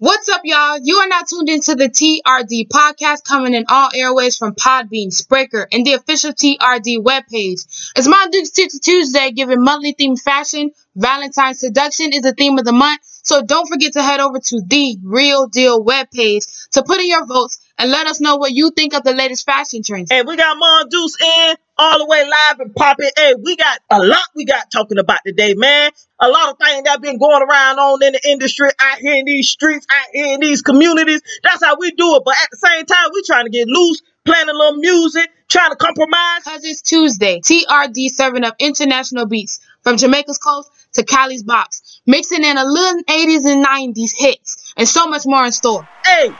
What's up, y'all? You are now tuned into the TRD podcast coming in all airways from Podbean, Spreaker, and the official TRD webpage. It's my Duke's Tuesday, giving monthly themed fashion. Valentine's seduction is the theme of the month, so don't forget to head over to the Real Deal webpage to put in your votes and let us know what you think of the latest fashion trends. Hey, we got Mon Deuce in all the way live and popping. Hey, we got a lot we got talking about today, man. A lot of things that been going around on in the industry, out here in these streets, out here in these communities. That's how we do it. But at the same time, we trying to get loose, playing a little music, trying to compromise. Cause it's Tuesday, TRD serving up international beats from Jamaica's coast to Cali's box, mixing in a little 80s and 90s hits, and so much more in store. Hey,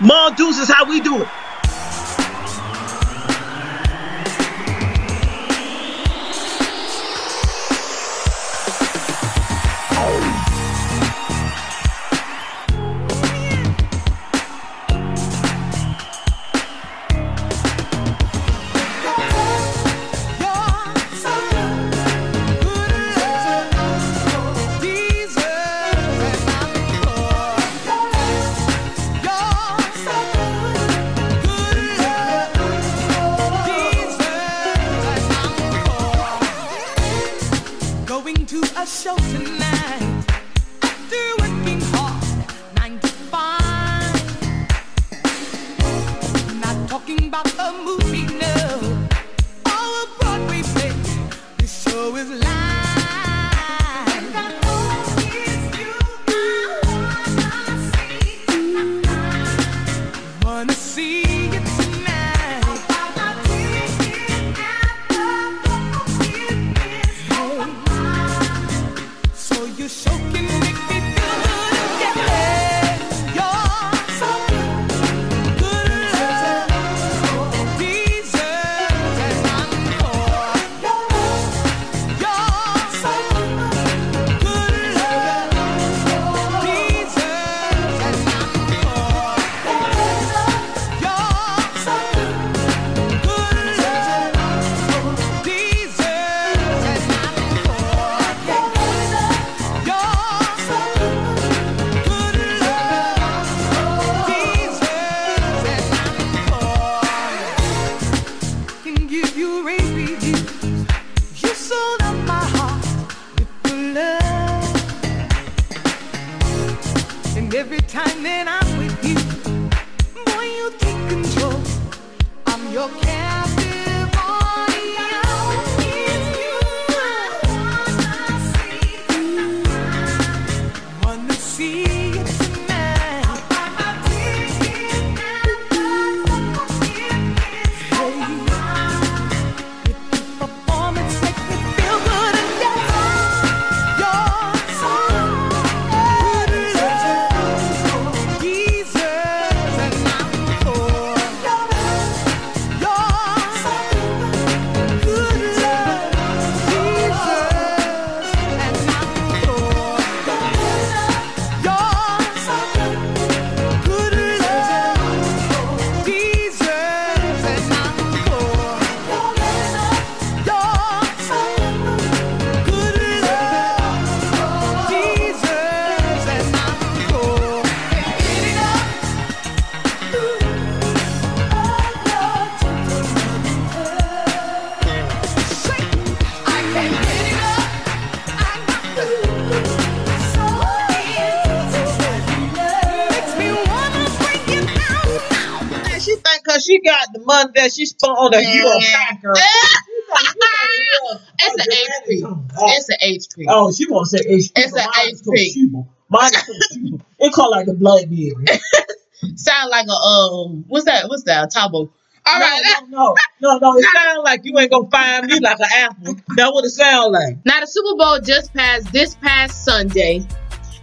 Mon Deuce is how we do it. That she spent on the Euro packer. It's an HP. It's an HP. Oh, she won't say HP. It's an a HP. Toshiba. Mine is Toshiba. It called like the Blackberry. Sound like a um, what's that? What's that? A tabo. All right. No, no, no, no. It sounds like you ain't gonna find me like an apple. That's what it sound like. Now the Super Bowl just passed this past Sunday.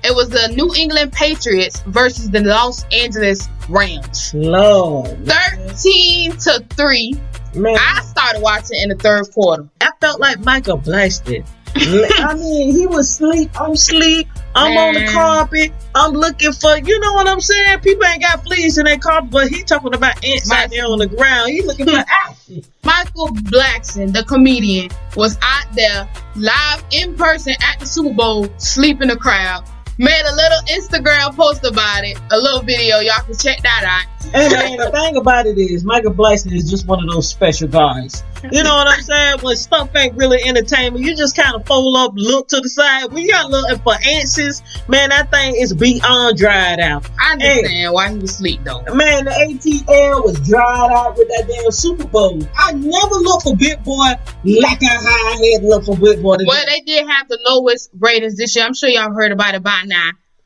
It was the New England Patriots versus the Los Angeles Rams. Lord, 13 to 3. man, I started watching in the third quarter. I felt like Michael Blackson. I mean, he was sleep. I'm sleep. I'm on the carpet. I'm looking for, you know what I'm saying? People ain't got fleas in their carpet, but he talking about ants out there on the ground. He looking for action. Michael Blackson, the comedian, was out there live in person at the Super Bowl, sleeping the crowd. Made a little Instagram post about it, a little video. Y'all can check that out. And man, the thing about it is, Michael Blackson is just one of those special guys. You know what I'm saying? When stuff ain't really entertainment, you just kind of fold up, look to the side. When you got looking for answers, man, that thing is beyond dried out. I understand why he was asleep though. Man, the ATL was dried out with that damn Super Bowl. I never looked for Big Boi like I had look for Big Boi. Well, they did have the lowest ratings this year. I'm sure y'all heard about it by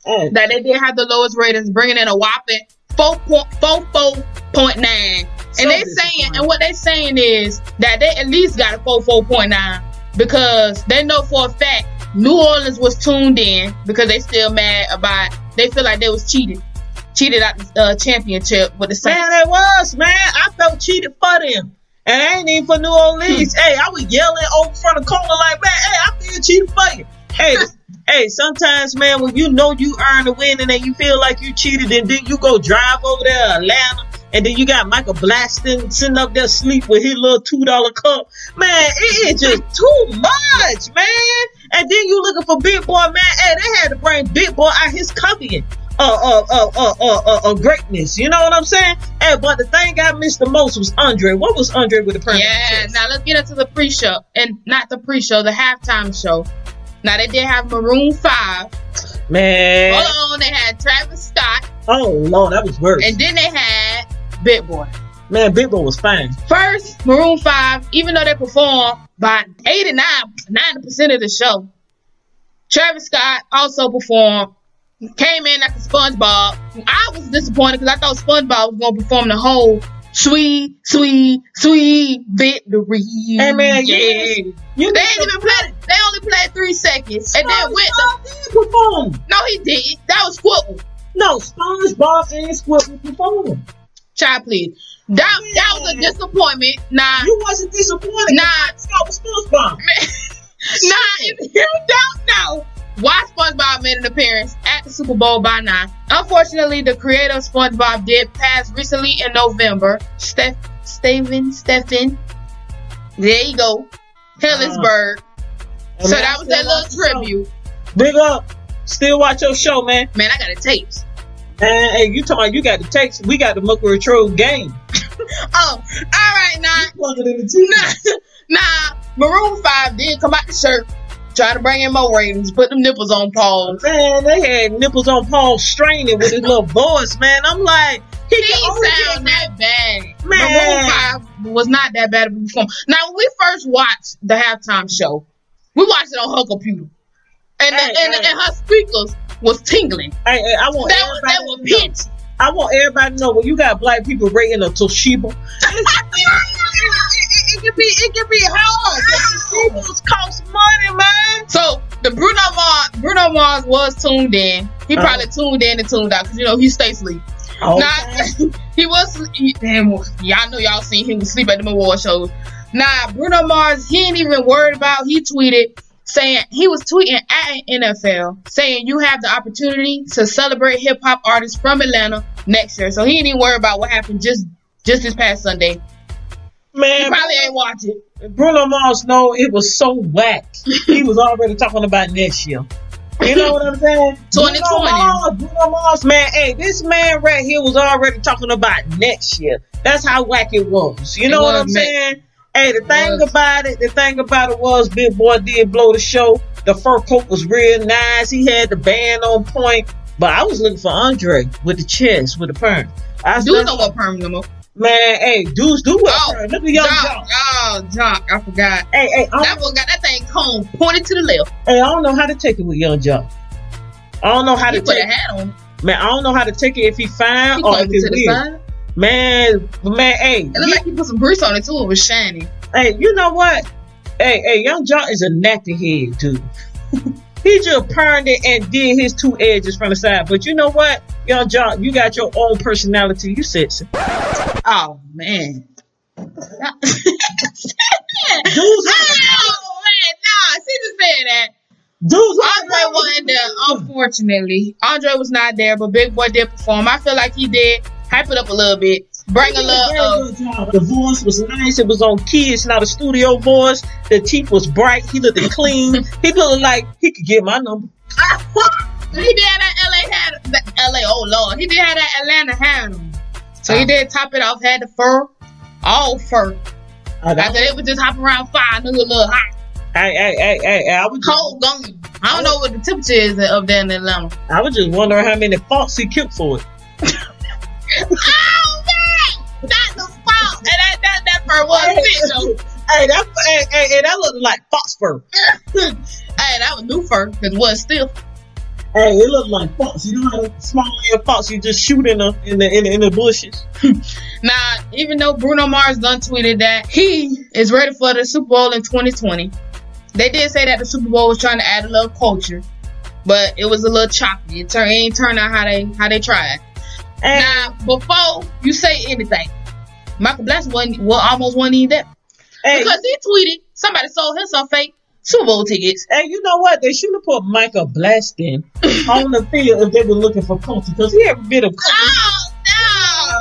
Hey, That they did have the lowest ratings, bringing in a whopping four point four four point nine. So And they saying, and what they're saying is that they at least got a four four point nine because they know for a fact New Orleans was tuned in because they still mad about. They feel like they was cheated, cheated out the uh, championship with the Saints. Man, it was, man. I felt cheated for them. And I ain't even for New Orleans. hey, I was yelling over front of the corner like, man, hey, I feel cheated for you. Hey, hey, sometimes, man, when you know you earned a win and then you feel like you cheated and then you go drive over there Atlanta and then you got Michael Blackson sitting up there sleep with his little $2 cup. Man, it is just too much, man. And then you looking for Big Boi, man. Hey, they had to bring Big Boi out his covenant uh, uh, uh, uh, uh, uh, uh, greatness. You know what I'm saying? Hey, but the thing I missed the most was Andre. What was Andre with the permanent Yeah, now let's get into the pre-show and not the pre-show, the halftime show. Now they did have Maroon Five. Man. Hold on, they had Travis Scott, Oh, Lord, that was worse. and then they had Big Boi. man, Big Boi was fine. First, Maroon Five, even though they performed by 89, 90% of the show, Travis Scott also performed. Came in like a SpongeBob. I was disappointed because I thought SpongeBob was gonna perform the whole sweet, sweet, sweet victory. Hey, man, you yeah. miss- You They ain't even played. They only played three seconds, and then went. Did perform. no, he did. That was Squirtle. No, SpongeBob and Squidward performed. Child, please. That that was a disappointment. Nah, You wasn't disappointed. nah, Scott was SpongeBob. nah. If you don't know why SpongeBob made an appearance at the Super Bowl by now, unfortunately, the creator of SpongeBob did pass recently in November. Steph, Steven, Stephen. There you go. Uh-huh. Hillenburg. And so that was that little watch the show. tribute. Big up. Still watch your show, man. Man, I got the tapes. And hey, you talking about you got the tapes. We got the Mercury Trove game. Oh, all right, now. Plug it in the TV. Nah, nah, Maroon 5 did come out the shirt, try to bring in more ratings, put them nipples on pause. Man, they had nipples on Paul straining with his little voice, man. I'm like, he, He can sound that bad. Man. Maroon 5 was not that bad of a perform. Now, when we first watched the halftime show, we watched it on her computer. And, Hey, and, hey. and her speakers was tingling. Hey, hey, I want That was, everybody that was to know. pitch. I want everybody to know when you got black people rating a Toshiba. it, can be it can be hard. Toshibas cost money, man. So the Bruno Mars, Bruno Mars was tuned in. He Uh-huh. probably tuned in and tuned out because you know he stays asleep. Oh, Nah, he was. He, damn, y'all know y'all seen him sleep at the award shows. Nah, Bruno Mars, he ain't even worried about. He tweeted saying he was tweeting at NFL saying you have the opportunity to celebrate hip hop artists from Atlanta next year. So he ain't even worried about what happened just just this past Sunday. He man, probably ain't watch it. Bruno Mars know it was so whack. he was already talking about next year. You know what I'm saying? 2020. Bruno Mars, Bruno Mars, man. Hey, this man right here was already talking about next year. That's how whack it was. You know what was, I'm man. saying? Hey, the thing was. about it, the thing about it was Big Boi did blow the show. The fur coat was real nice. He had the band on point. But I was looking for Andre with the chest, with the perm. I said, don't want perm no more. man, hey, dudes do wear Oh, perm. Look at y'all. Joc. oh, Joc, I forgot. Hey, hey, That one got that thing comb pointed to the left. Hey, I don't know how to take it with Young Joc. I don't know how He to put a take hat on. man. I don't know how to take it if he fine He or if it's the weird. Man, man, hey, It looked like he put some grease on it too. It was shiny. hey, you know what? Hey, hey, Young John is a nappy head dude. he just perned it and did his two edges from the side. But you know what, Young John, you got your own personality. You sexy. Oh man. Dudes, oh man, nah. She just said that. dudes, Andre wasn't there, unfortunately. Andre was not there, but Big Boi did perform. I feel like he did hype it up a little bit, bring a little. Uh, The voice was nice. It was on key. It's not a studio voice. The teeth was bright. He looked clean. he looked like he could get my number. he did have that LA hat. The LA, oh lord, he did have that Atlanta hat on. So he did top it off, had the fur, all fur. I, After they was just hop around fire, nigga, a little hot, hey, hey, hey, hey, I was cold going. I don't know what the temperature is up there in Atlanta. I was just wondering how many fonts he killed for it. Oh man, that's the fault. And that that that fur was though. Hey, that, hey, hey, hey, that looked like fox fur. hey, that was new fur because it was still. Hey, it looked like fox. You know how the small little fox you just shoot in the in the in the, in the bushes. Now, even though Bruno Mars done tweeted that he is ready for the Super Bowl in 2020, they did say that the Super Bowl was trying to add a little culture, but it was a little choppy. It, turn, it ain't turned out how they how they tried. And Now, before you say anything, Michael Blackson wasn't well, almost wasn't even there because he tweeted somebody sold him some fake Super Bowl tickets. hey, you know what? They should have put Michael Blackson on the field if they were looking for culture because he had a bit of. Oh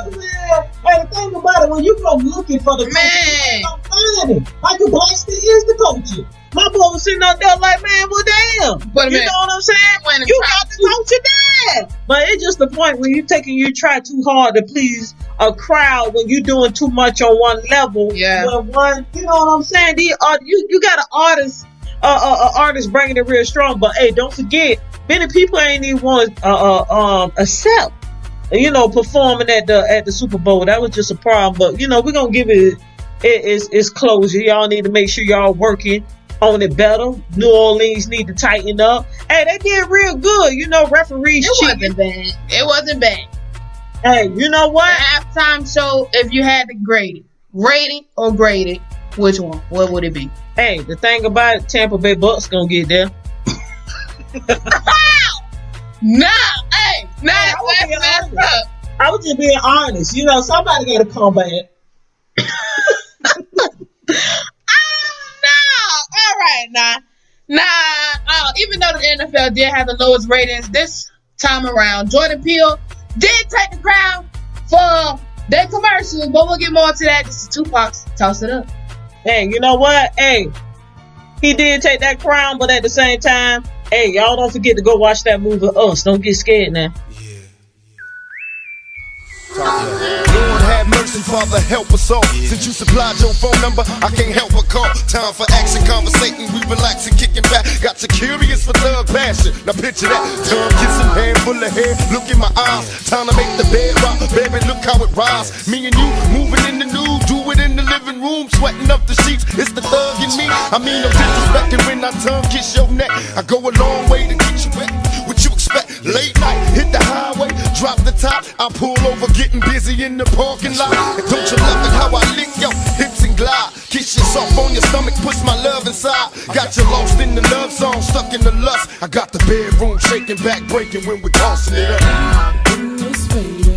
no, Yeah. Hey, the thing about it, when you go looking for the Man. culture, you don't find it. Michael Blackson is the culture. My boy was sitting out there like, man, well, damn. But you man, know what I'm saying? You got to the culture there. But it's just the point when you're taking you try too hard to please a crowd when you're doing too much on one level. Yeah. When one, you know what I'm saying? The, uh, you you got an artist, uh, uh, artist bringing it real strong. But hey, don't forget, many people ain't even want to uh, uh, um accept, you know, performing at the at the Super Bowl. That was just a problem. But you know, we're gonna give it. It is it's closure. Y'all need to make sure y'all working on it better. New Orleans need to tighten up. Hey, they did real good. You know, referees it cheating. wasn't bad. It wasn't bad. Hey, you know The what? halftime show, if you had to grade it, rate it or grade it, which one? What would it be? Hey, the thing about it, Tampa Bay Bucks gonna get there. No, hey, no, I would that's be messed honest. up. I was just being honest. You know, somebody got to come back. Oh no! All right, nah. Uh, even though the NFL did have the lowest ratings this time around, Jordan Peele did take the crown for their commercial, but we'll get more to that. This is Tupac's Toss It Up. Hey, you know what? Hey, he did take that crown, but at the same time, hey, y'all don't forget to go watch that movie Us. Don't get scared now. Lord have mercy, Father, help us all. Since you supplied your phone number, I can't help but call. Time for action, conversating, we relaxing, kicking back. Got you curious for love, passion. Now picture that. Tongue kissing, hand full of hair. Look in my eyes. Time to make the bed rock. Baby, look how it rise. Me and you moving in the nude, do it in the living room, sweating up the sheets. It's the thug in me. I mean, I'm disrespecting when I tongue kiss your neck. I go a long way to get you back. What you expect? Late night, hit the highway, drop the top. I pull over, getting busy in the parking lot. And don't you love it how I lick your hips and glide? Kiss you soft on your stomach, push my love inside. Got you lost in the love song, stuck in the lust. I got the bedroom shaking, back breaking when we're tossing it up. baby.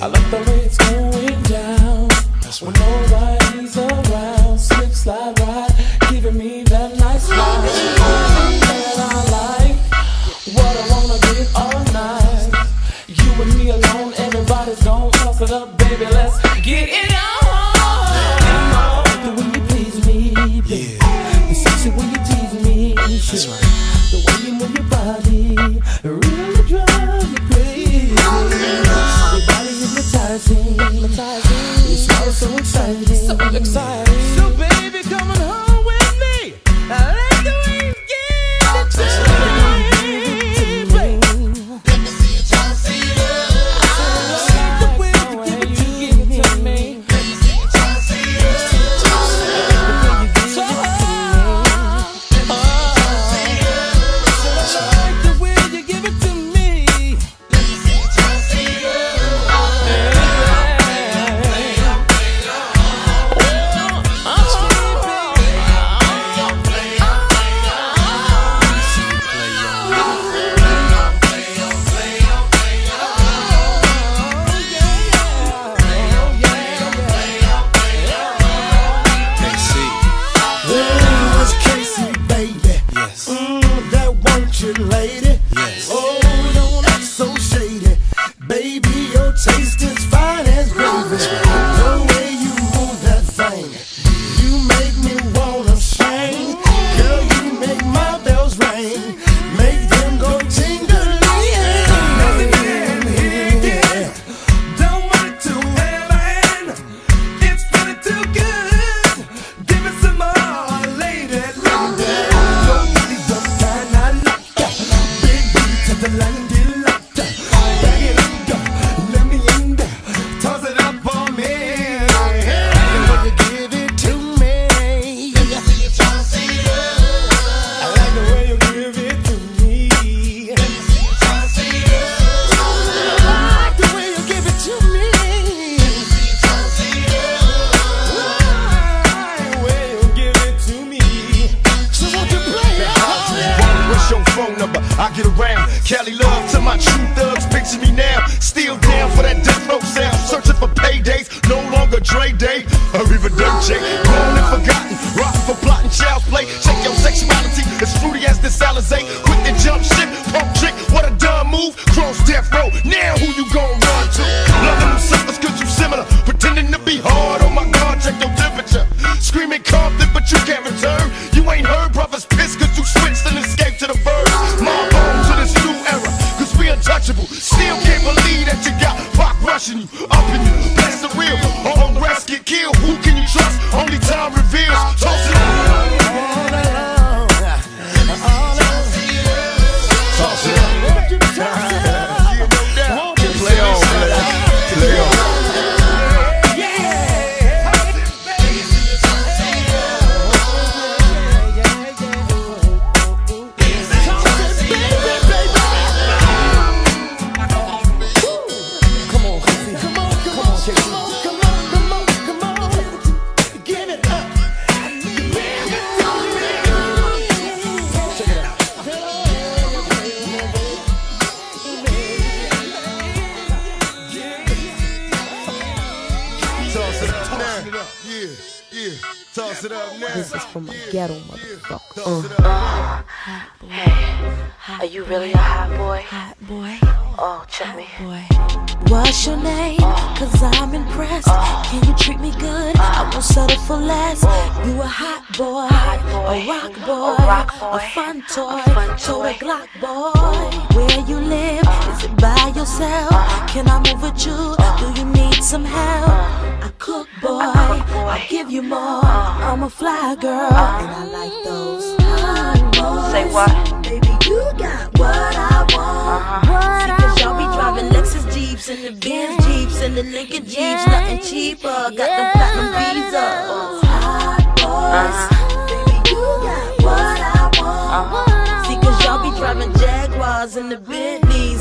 I love the way it's going down. When nobody's around, slip, slide, ride, giving me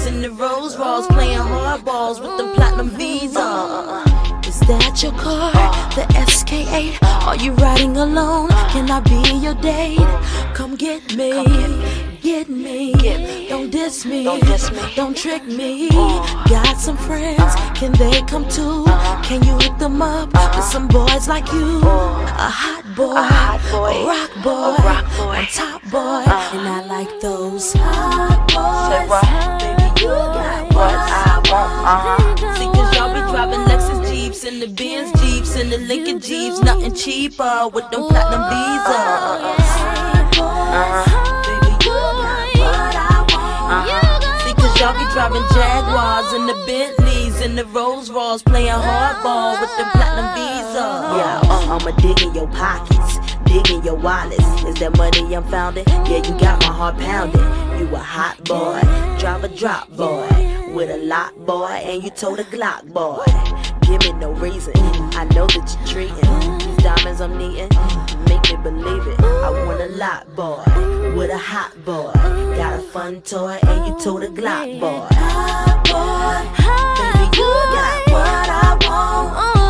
And the Rolls Royce, playing hardballs with them platinum visas. Is that your car? The SK8? Are you riding alone? Can I be your date? Come get me. Get me. Don't diss me. Don't diss me. Don't trick me. Uh. Got some friends. Can they come too? Can you hook them up with some boys like you? Uh. A hot boy. Hot boy. Rock boy. A rock boy. A top boy. Uh. And I like those hot boys. What? I want, uh-huh. See, cause y'all be driving Lexus Jeeps and the Benz Jeeps and the Lincoln Jeeps, nothing cheaper with them platinum visas. Baby, you got what I want. Cause y'all be driving Jaguars and the Bentleys and the Rolls Royce, playing hardball with them platinum visas. Yeah, uh, I'ma dig in your pockets. Dig in your wallets. Is that money I'm founding? Yeah, you got my heart pounding. You a hot boy, drive a drop boy, with a lot boy, and you told a Glock boy. Give me no reason. I know that you're treating these diamonds I'm needing. Make me believe it. I want a lot boy, with a hot boy. Got a fun toy, and you told a Glock boy. Hot boy, baby, you got what I want. Uh-huh.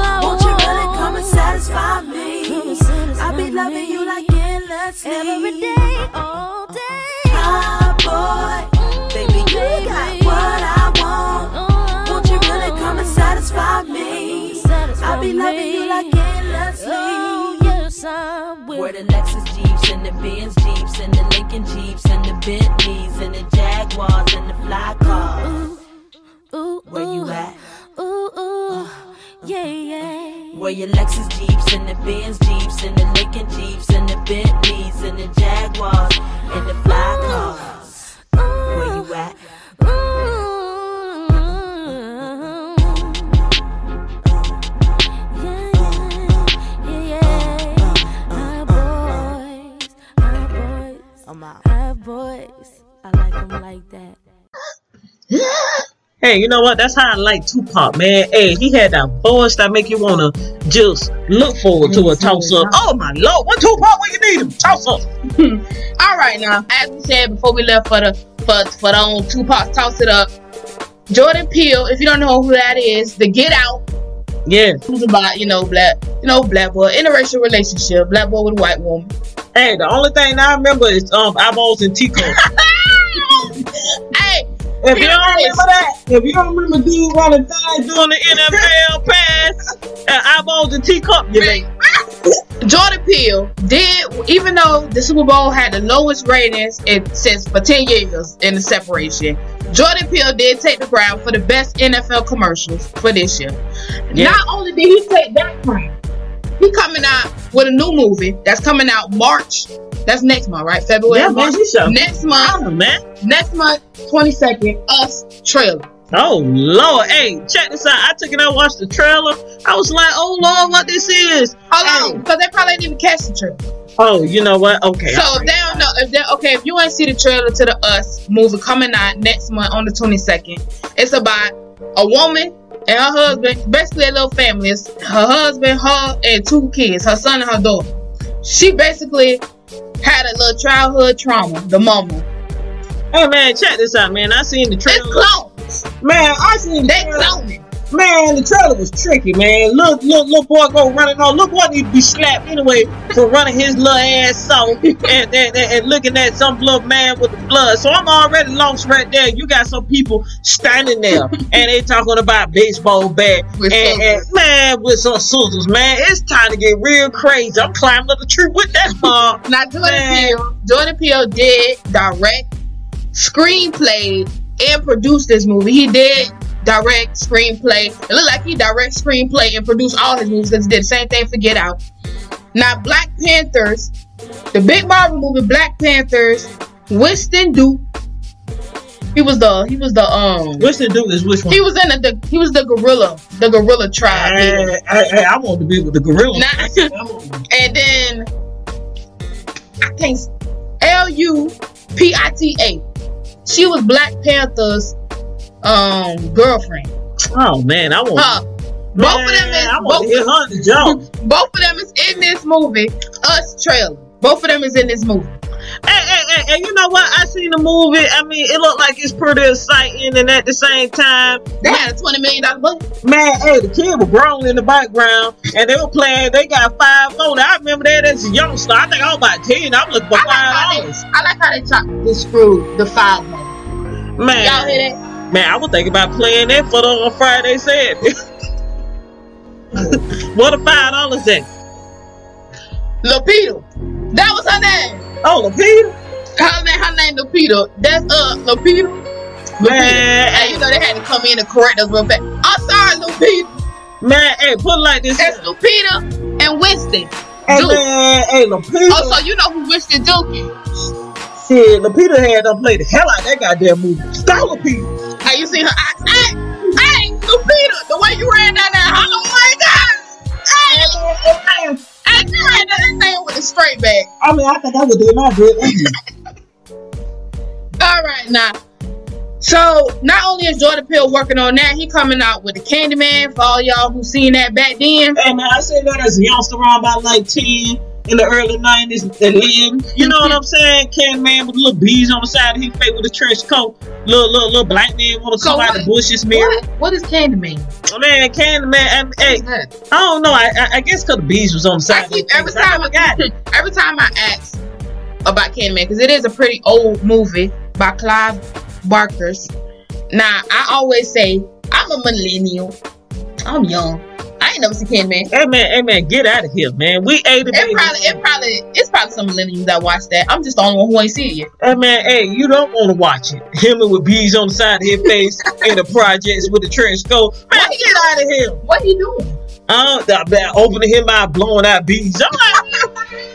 Endlessly. Every day, all day. Hot boy, baby, you got what I want. Uh-huh. Won't you really come and satisfy me? I'll be loving you like endlessly. Oh, Where the Lexus Jeeps and the Benz Jeeps and the Lincoln Jeeps and the Bentleys and the Jaguars and the fly cars. Ooh, ooh, Where you at? Uh, Yeah, yeah. Where your Lexus Jeeps and the Benz Jeeps and the Lincoln Jeeps and the Bentleys and the Jaguars and the fly cars. Where you at? I'm out. boys. I like them like that. Hey, you know what? That's how I like Tupac, man. Hey, he had that voice that make you wanna just look forward to a toss up. Oh my lord, what Tupac? What you need him? Toss up. All right, now, as we said before we left for the for for the own Tupac toss it up. Jordan Peele, if you don't know who that is, the Get Out Yeah. who's about you know black you know black boy interracial relationship, black boy with a white woman. Hey, the only thing I remember is um eyeballs and Tico. If you don't remember that, if you don't remember dude running things doing the NFL pass and eyeballs and teacup, you Right. Jordan Peele did, even though the Super Bowl had the lowest ratings it since for 10 years in the separation, Jordan Peele did take the crown for the best NFL commercials for this year. Yeah. Not only did he take that crown, he coming out with a new movie that's coming out March. That's next month, right? February. Yeah, March. he showed- Next month, Oh, man. next month, 22nd, Us trailer. Oh Lord, hey, check this out. I took it out, watched the trailer. I was like, oh Lord, what this is? Oh, Hold Hey. on, because they probably didn't even catch the trailer. Oh, you know what? Okay. So right. they don't know, if they okay, if you ain't see the trailer to the Us movie coming out next month on the 22nd, it's about a woman and her husband, basically a little family. It's her husband, her, and two kids, her son and her daughter. She basically had a little childhood trauma, the mama. Hey man, check this out, man. I seen the It's trailer. clones. Man, I seen the They. Man, the trailer was tricky, man. Look, look, little boy go running on. Look what need to be slapped anyway for running his little ass off and, and, and, and looking at some little man with the blood. So I'm already lost right there. You got some people standing there and they talking about baseball bat With and, and man with some scissors, man. It's time to get real crazy. I'm climbing up the tree with that mom. Now Jordan. Peele, Jordan Peele did direct, screenplay, and produce this movie. He did direct, screenplay. It looked like he direct, screenplay, and produced all his movies because he did the same thing for Get Out. Now Black Panthers, the big Marvel movie Black Panthers, Winston Duke. He was the he was the um What's the dude is which one? he was in the, the he was the gorilla the gorilla tribe. Hey, hey, hey, I want to be with the gorilla. Nah. and then I think L U P I T A. She was Black Panther's um girlfriend. Oh man, I want. Huh. Both of them is I both, hit her the job. both of them is in this movie. Us trailer. Both of them is in this movie. Hey, hey, hey, hey, you know what? I seen the movie. I mean, it looked like it's pretty exciting, and at the same time, They had a twenty million dollar budget. man, hey, the kid was grown in the background, and they were playing. They got five phones. I remember that as a youngster. I think I was about ten. I'm looking for I like five dollars. I like how they chopped this screw the five. Man, Y'all hear that? Man, I was thinking about playing that for the on Friday. Said, what a five dollars at? Lupita. That was her name. Oh, Lapita. Her name, her name Lupita. That's uh Lupita. Man, Hey, you know they had to come in and correct us real fast. I'm sorry, Lupita. Man, hey, put it like this. It's Lupita and Winston. Hey, Duke. man, hey, Lapita. Oh, so you know who Winston Duke is? Shit, Lapita had done played the hell out of that goddamn movie. Stop Lapita. Hey, you seen her eyes? Hey, hey, Lupita, the way you ran down that hallway, guys. Hey, hey, you ran down that thing with a straight back. I mean, I think I would do my good. All right, now. So not only is Jordan Peele working on that, he coming out with the Candyman for all y'all who seen that back then. Hey man, I said that as a youngster around about like 10 in the early 90s and 11. You know what I'm saying? Can man with little bees on the side of his face with a trench coat. Little little little black man want to So come out what- the bushes man. What? What is Candyman? Oh, man, can man, I, hey? I don't know. I I, I guess because the bees was on the I side. keep every time I got it. every time I ask about Candyman because it is a pretty old movie by Clive Barkers. Now I always say I'm a millennial. I'm young. I ain't never seen Candyman. Hey man, hey man, get out of here, man. We ate it. It probably, it probably, it's probably some millennials that watch that. I'm just the only one who ain't seen it yet. Hey man, hey, you don't want to watch it. Him with bees on the side of his face in the projects with the trench coat. Man, What get out of here. What are you doing? Uh, that, that opening him out, blowing out bees. I'm like,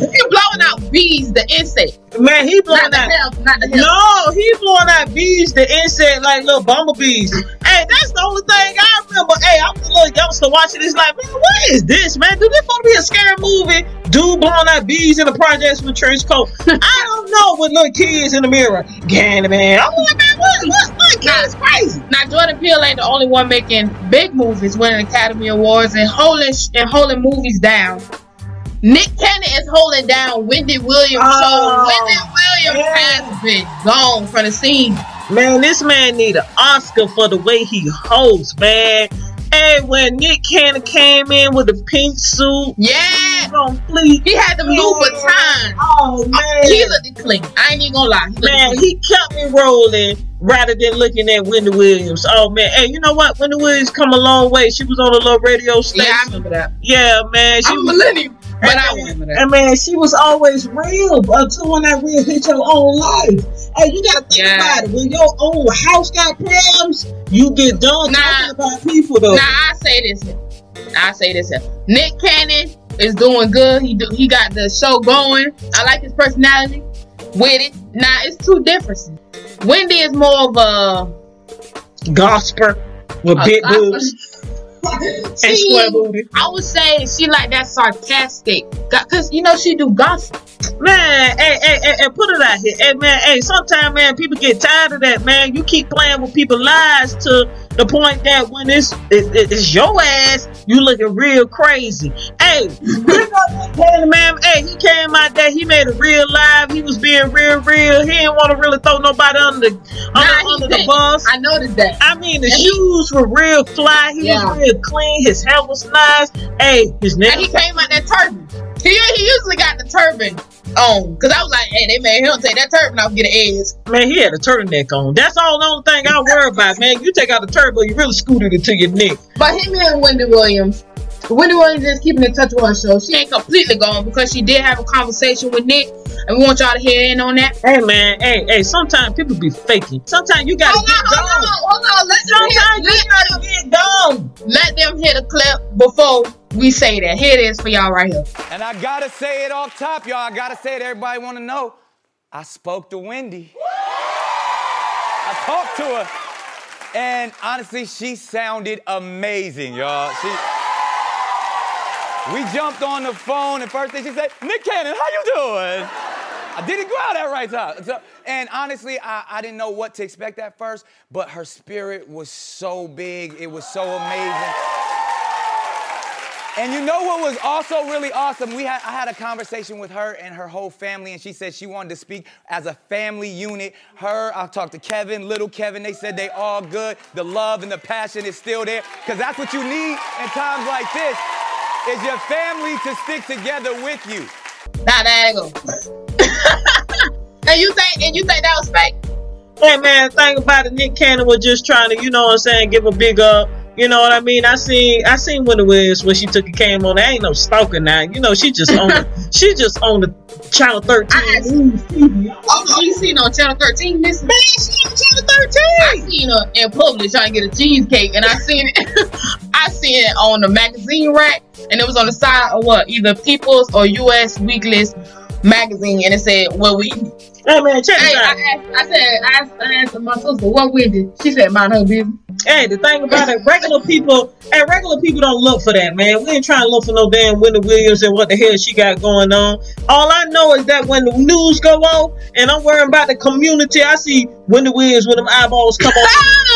He blowing out bees, the insect, man, he blowing not the out. hell, not the hell. No, he blowing out bees, the insect like little bumblebees. Hey, that's the only thing I remember. Hey, I'm a little youngster watching this, like, man, what is this, man? Do this supposed to be a scary movie? Dude blowing out bees in the projects with trench coat. I don't know with little kids in the mirror. Ganny, man. I'm like, man, what? What? What? That's crazy. Now Jordan Peele ain't the only one making big movies, winning Academy Awards and holding and holding movies down. Nick Cannon is holding down Wendy Williams. Oh, so Wendy Williams yeah. has been gone from the scene. Man, this man need an Oscar for the way he hosts, man. Hey, when Nick Cannon came in with the pink suit, Yeah. on fleek. He had them Louboutins. Oh uh, man, He looked clean. I ain't even gonna lie. He man, he kept me rolling rather than looking at Wendy Williams. Oh man, hey, you know what? Wendy Williams come a long way. She was on a little radio station. Yeah, I remember that. Yeah, man. She I'm a was, millennial, but I and, remember that. and man, she was always real uh, until when that real hit your own life. Hey, you gotta think Yeah. about it. When your own house got problems, you get done Nah. talking about people though. Now I say this. here. I say this. here. Nick Cannon is doing good. He do, he got the show going. I like his personality with it. Now it's two differences. Wendy is more of a Gospel with a big gospel- boobs She- I would say she like that sarcastic, cause you know she do gossip. Man, hey, hey, hey, hey, put it out here. Hey, man, hey, sometimes, man, people get tired of that, man. You keep playing with people's lives to the point that when it's, it, it- it's your ass, you looking real crazy. Hey, you know Nick man, hey, he came out there, he made a real live, he was being real, real. He didn't want to really throw nobody under, the- Nah, under, under the bus. I noticed that. I mean, the And he- shoes were real fly. He Yeah. was real clean. His hair was nice. Hey, his And he came out that turban. He, he usually got the turban on, cause I was like, hey, they made him take that turban off, get an edge. Man, he had a turtleneck on. That's all the only thing I worry about, man. You take out the turban, you really scooted it to your neck. But him and Wendy Williams, Wendy Williams is keeping in touch with her show. She ain't completely gone because she did have a conversation with Nick, and we want y'all to hear in on that. Hey, man, hey, hey, sometimes people be faking. Sometimes you gotta Hold get on, hold on, gone. hold on. Let them, Sometimes hear, you gotta get gone. let, let them hear the clip before we say that. Here it is for y'all right here. And I gotta say it off top, y'all. I gotta say it. Everybody wanna know. I spoke to Wendy. I talked to her. And honestly, she sounded amazing, y'all. She. We jumped on the phone, and first thing she said, Nick Cannon, how you doing? I didn't go out that right time. So- and honestly, I, I didn't know what to expect at first, but her spirit was so big. It was so amazing. And you know what was also really awesome? We had I had a conversation with her and her whole family, and she said she wanted to speak as a family unit. Her, I talked to Kevin, little Kevin. They said they all good. The love and the passion is still there, because that's what you need in times like this. Is your family to stick together with you. Now there you go. and you think and you think that was fake? Hey, man, think about it. Nick Cannon was just trying to, you know what I'm saying, give a big up. You know what I mean? I seen I seen Wendy Williams when she took a came on. There ain't no stalker now. You know, she just on she just on the channel 13 I- news TV. Oh, you seen her on Channel 13, Miss? Man, she on channel 13. I seen her in public trying to get a cheesecake, and I seen it. I seen it on the magazine rack, and it was on the side of what either People's or U.S. Weekly's magazine, and it said, "Well, we." Hey man, check Hey. I, asked, I said, I asked, I asked my sister, "What we did?" She said, "Mind her business." Hey, the thing about it, regular people, hey, regular people don't look for that, man. We ain't trying to look for no damn Wendy Williams and what the hell she got going on. All I know is that when the news go on and I'm worrying about the community, I see Wendy Williams with them eyeballs come on.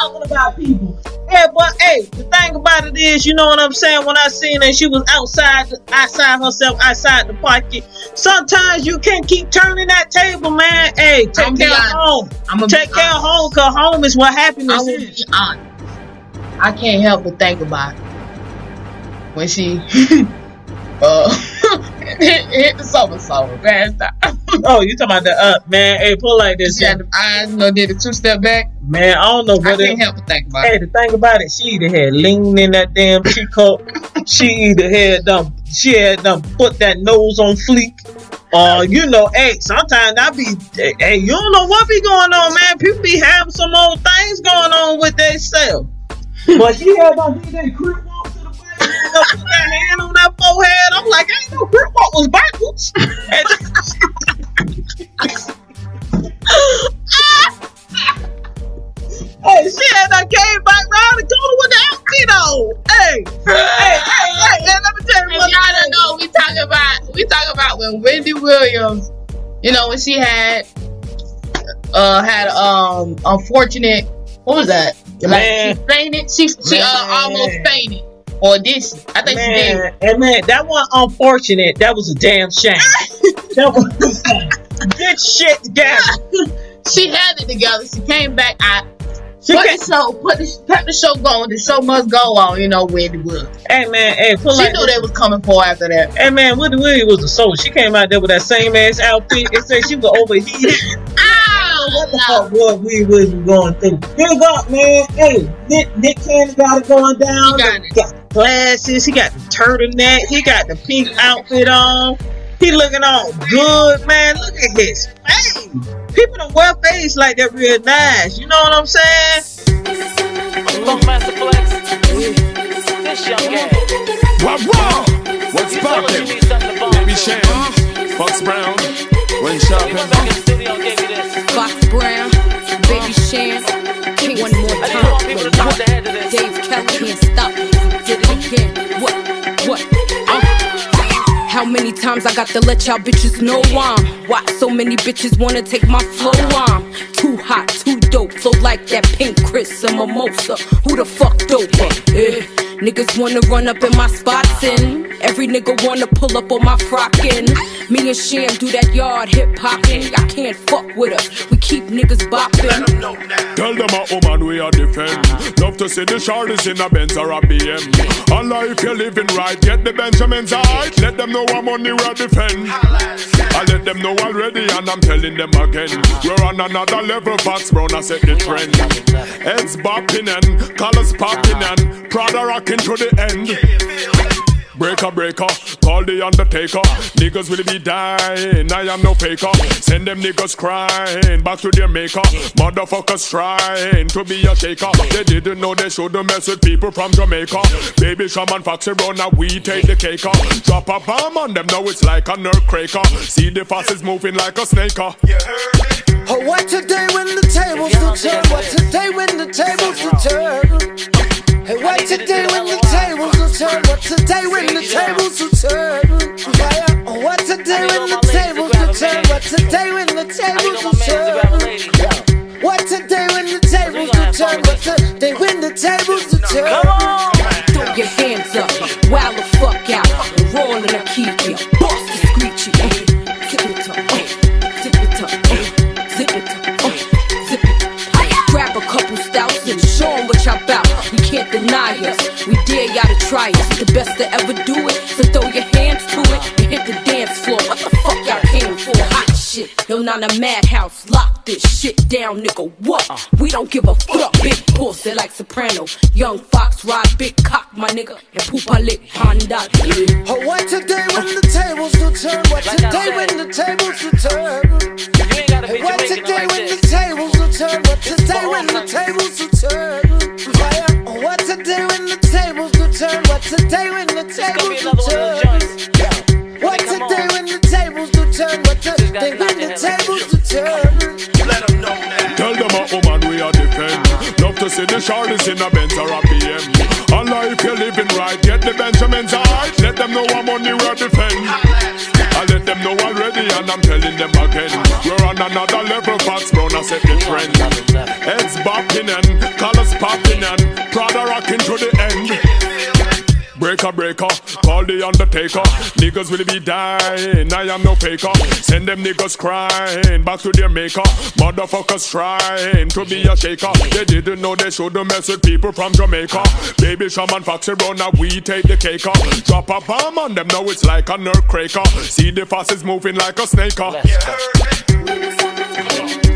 talking about people. Yeah, but hey, the thing about it is, you know what I'm saying? When I seen that she was outside, outside herself, outside the pocket. Sometimes you can't keep turning that table, man. Hey, take I'm care of home. I'm Take care of home, cause home is where I happiness will is. be honest. I can't help but think about it when she uh hit, hit the somersault and passed out. Oh, you talking about the up, man? Hey, pull like this, She had the eyes, you know, did a two step back. man. I don't know I what it. can't help but think about Hey, it. Hey, the thing about it, she either had lean in that damn teacup, she either had them. she had them put that nose on fleek, or you know, hey, sometimes I be, hey, you don't know what be going on, man. People be having some old things going on with themselves. But she had done did that crip walk to the back, put that hand on that forehead. I'm like, ain't no crip walk was backwards. Hey, she had that came back round the corner with the outfit on. Hey, hey, hey, hey, hey, let me tell you If what. y'all don't know, we talk about we talk about when Wendy Williams, you know, when she had uh had um unfortunate what was that? Like Man. she fainted. She she uh, almost fainted. Or did she? I think she did. And man, that one unfortunate. That was a damn shame. that was get shit together. She had it together. She came back. I She Put the show, put the, kept the show going. The show must go on. You know it was. Hey man, hey, She like. knew they was coming for after that. Hey man, Wendy Williams was a soul. She came out there with that same ass outfit and said she was overheated. Ow! Oh, what the fuck what we was going through? Big up, man. Hey, Nick, Nick Cannon got it going down. He got it. got the glasses. He got the turtleneck. He got the pink outfit on. He looking all good, man. Look at his face. People don't wear face like that real nice. You know what I'm saying? Funkmaster Flex. This young guy. What wrong? What's poppin'? Baby. Cham, Foxy Brown, when He shopping. Foxy Brown, Baby King one more time. Dave Kelly can't stop. Did it again. What? What? Uh. How many times I got to let y'all bitches know I'm Why so many bitches wanna take my flow I'm Too hot, too dope, flow like that pink Chris and mimosa Who the fuck dope? Eh. Niggas wanna run up in my spots and every nigga wanna pull up on my frockin'. Me and Cham do that yard hip hopping. I can't fuck with us. We keep niggas bopping. Tell them a woman we are defend. Love to see the shorties in a Benz or a BM. Allah, if you're living right, get the Benjamins out. Let them know I'm on the road defend. I let them know already, and I'm telling them again. We're on another level, Foxy Brown, I set the trend. Heads bopping and colors popping and Prada rocking to the end. Breaker, breaker, call the undertaker. Niggas will be dying, I am no faker. Send them niggas crying back to their maker. Motherfuckers trying to be a shaker. They didn't know they shouldn't mess with people from Jamaica. Baby Shaman Foxy run, now we take the cake. uh. Drop a bomb on them, now it's like a nerve cracker. See the fastest moving like a snake. uh. Oh, what today when the tables will turn? What today when the tables will turn? Hey, what today when the tables will turn? What today when the tables will turn? Yeah, what today when the tables will turn? What today when the tables will turn? What today when the tables will turn? What today when the tables will turn? Throw your hands up, wow the fuck out, and roll in a key, yeah. We deny us, we dare y'all to try it. The best to ever do it, so throw your hands to it and hit the dance floor. What the fuck y'all came for? Hot shit, yo, not a madhouse. Lock this shit down, nigga. What? We don't give a fuck. Big pussy like soprano. Young fox ride big cock, my nigga. And poop I lick Honda. Yeah. Oh, what today when the tables will turn? What today when the tables will turn? You ain't gotta be Hey, what today when the tables will turn? What today when the tables will turn? Turn? What today when the It's gonna be tables will another one of turn? those joints. What Come today on. when the tables will turn? What gotta today knock when your the head tables will turn? Tell them a woman we are defend. Love to see the shorties in a Benz or a BM. Allah, if you're living right, get the Benjamins right. Let them know I'm on the road defend. I let them know already, and I'm telling them again. We're on another level, Foxy Brown, I set the trend. Heads bopping and Breaker, breaker, call the undertaker. Niggas will be dying, I am no faker. Send them niggas crying back to their maker. Motherfuckers trying to be a shaker. They didn't know they shouldn't mess with people from Jamaica. Baby Shaman Foxy run, now we take the cake. uh. Drop a bomb on them, now it's like a nerve cracker. See the fastest moving like a snake. Let's.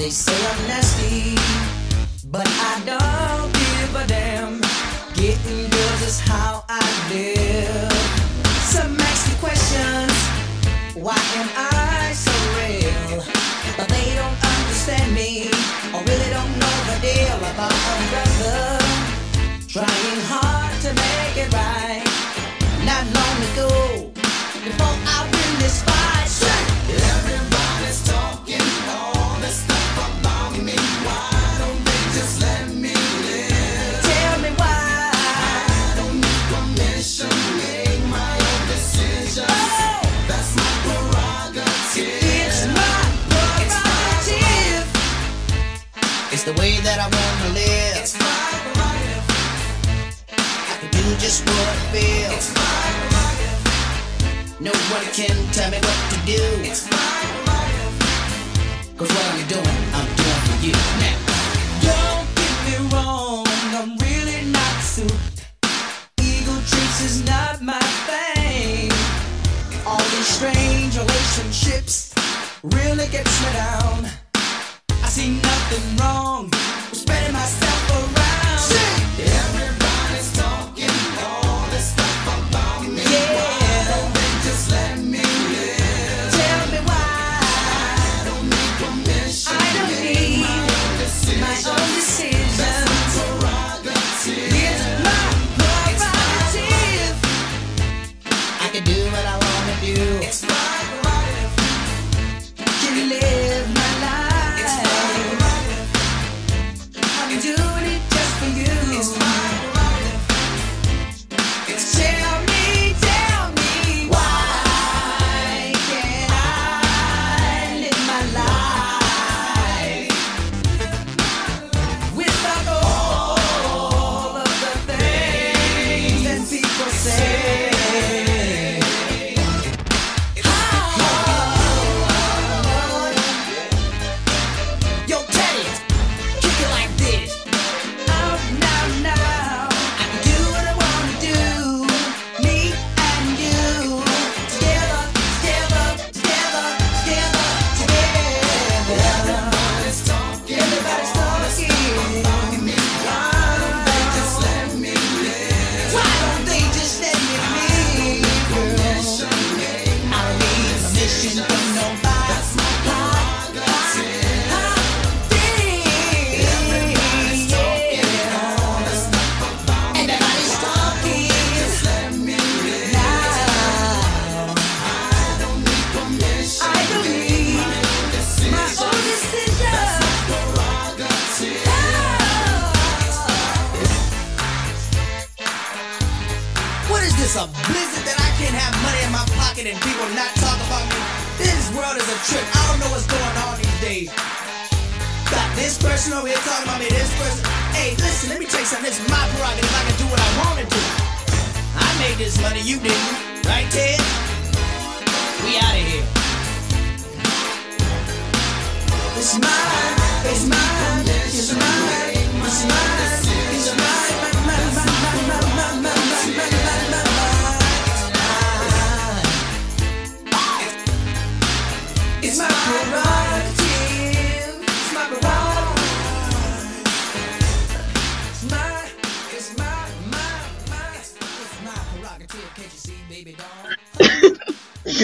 They say I'm nasty, but I don't give a damn. Getting girls is how I live. Tell me what to do.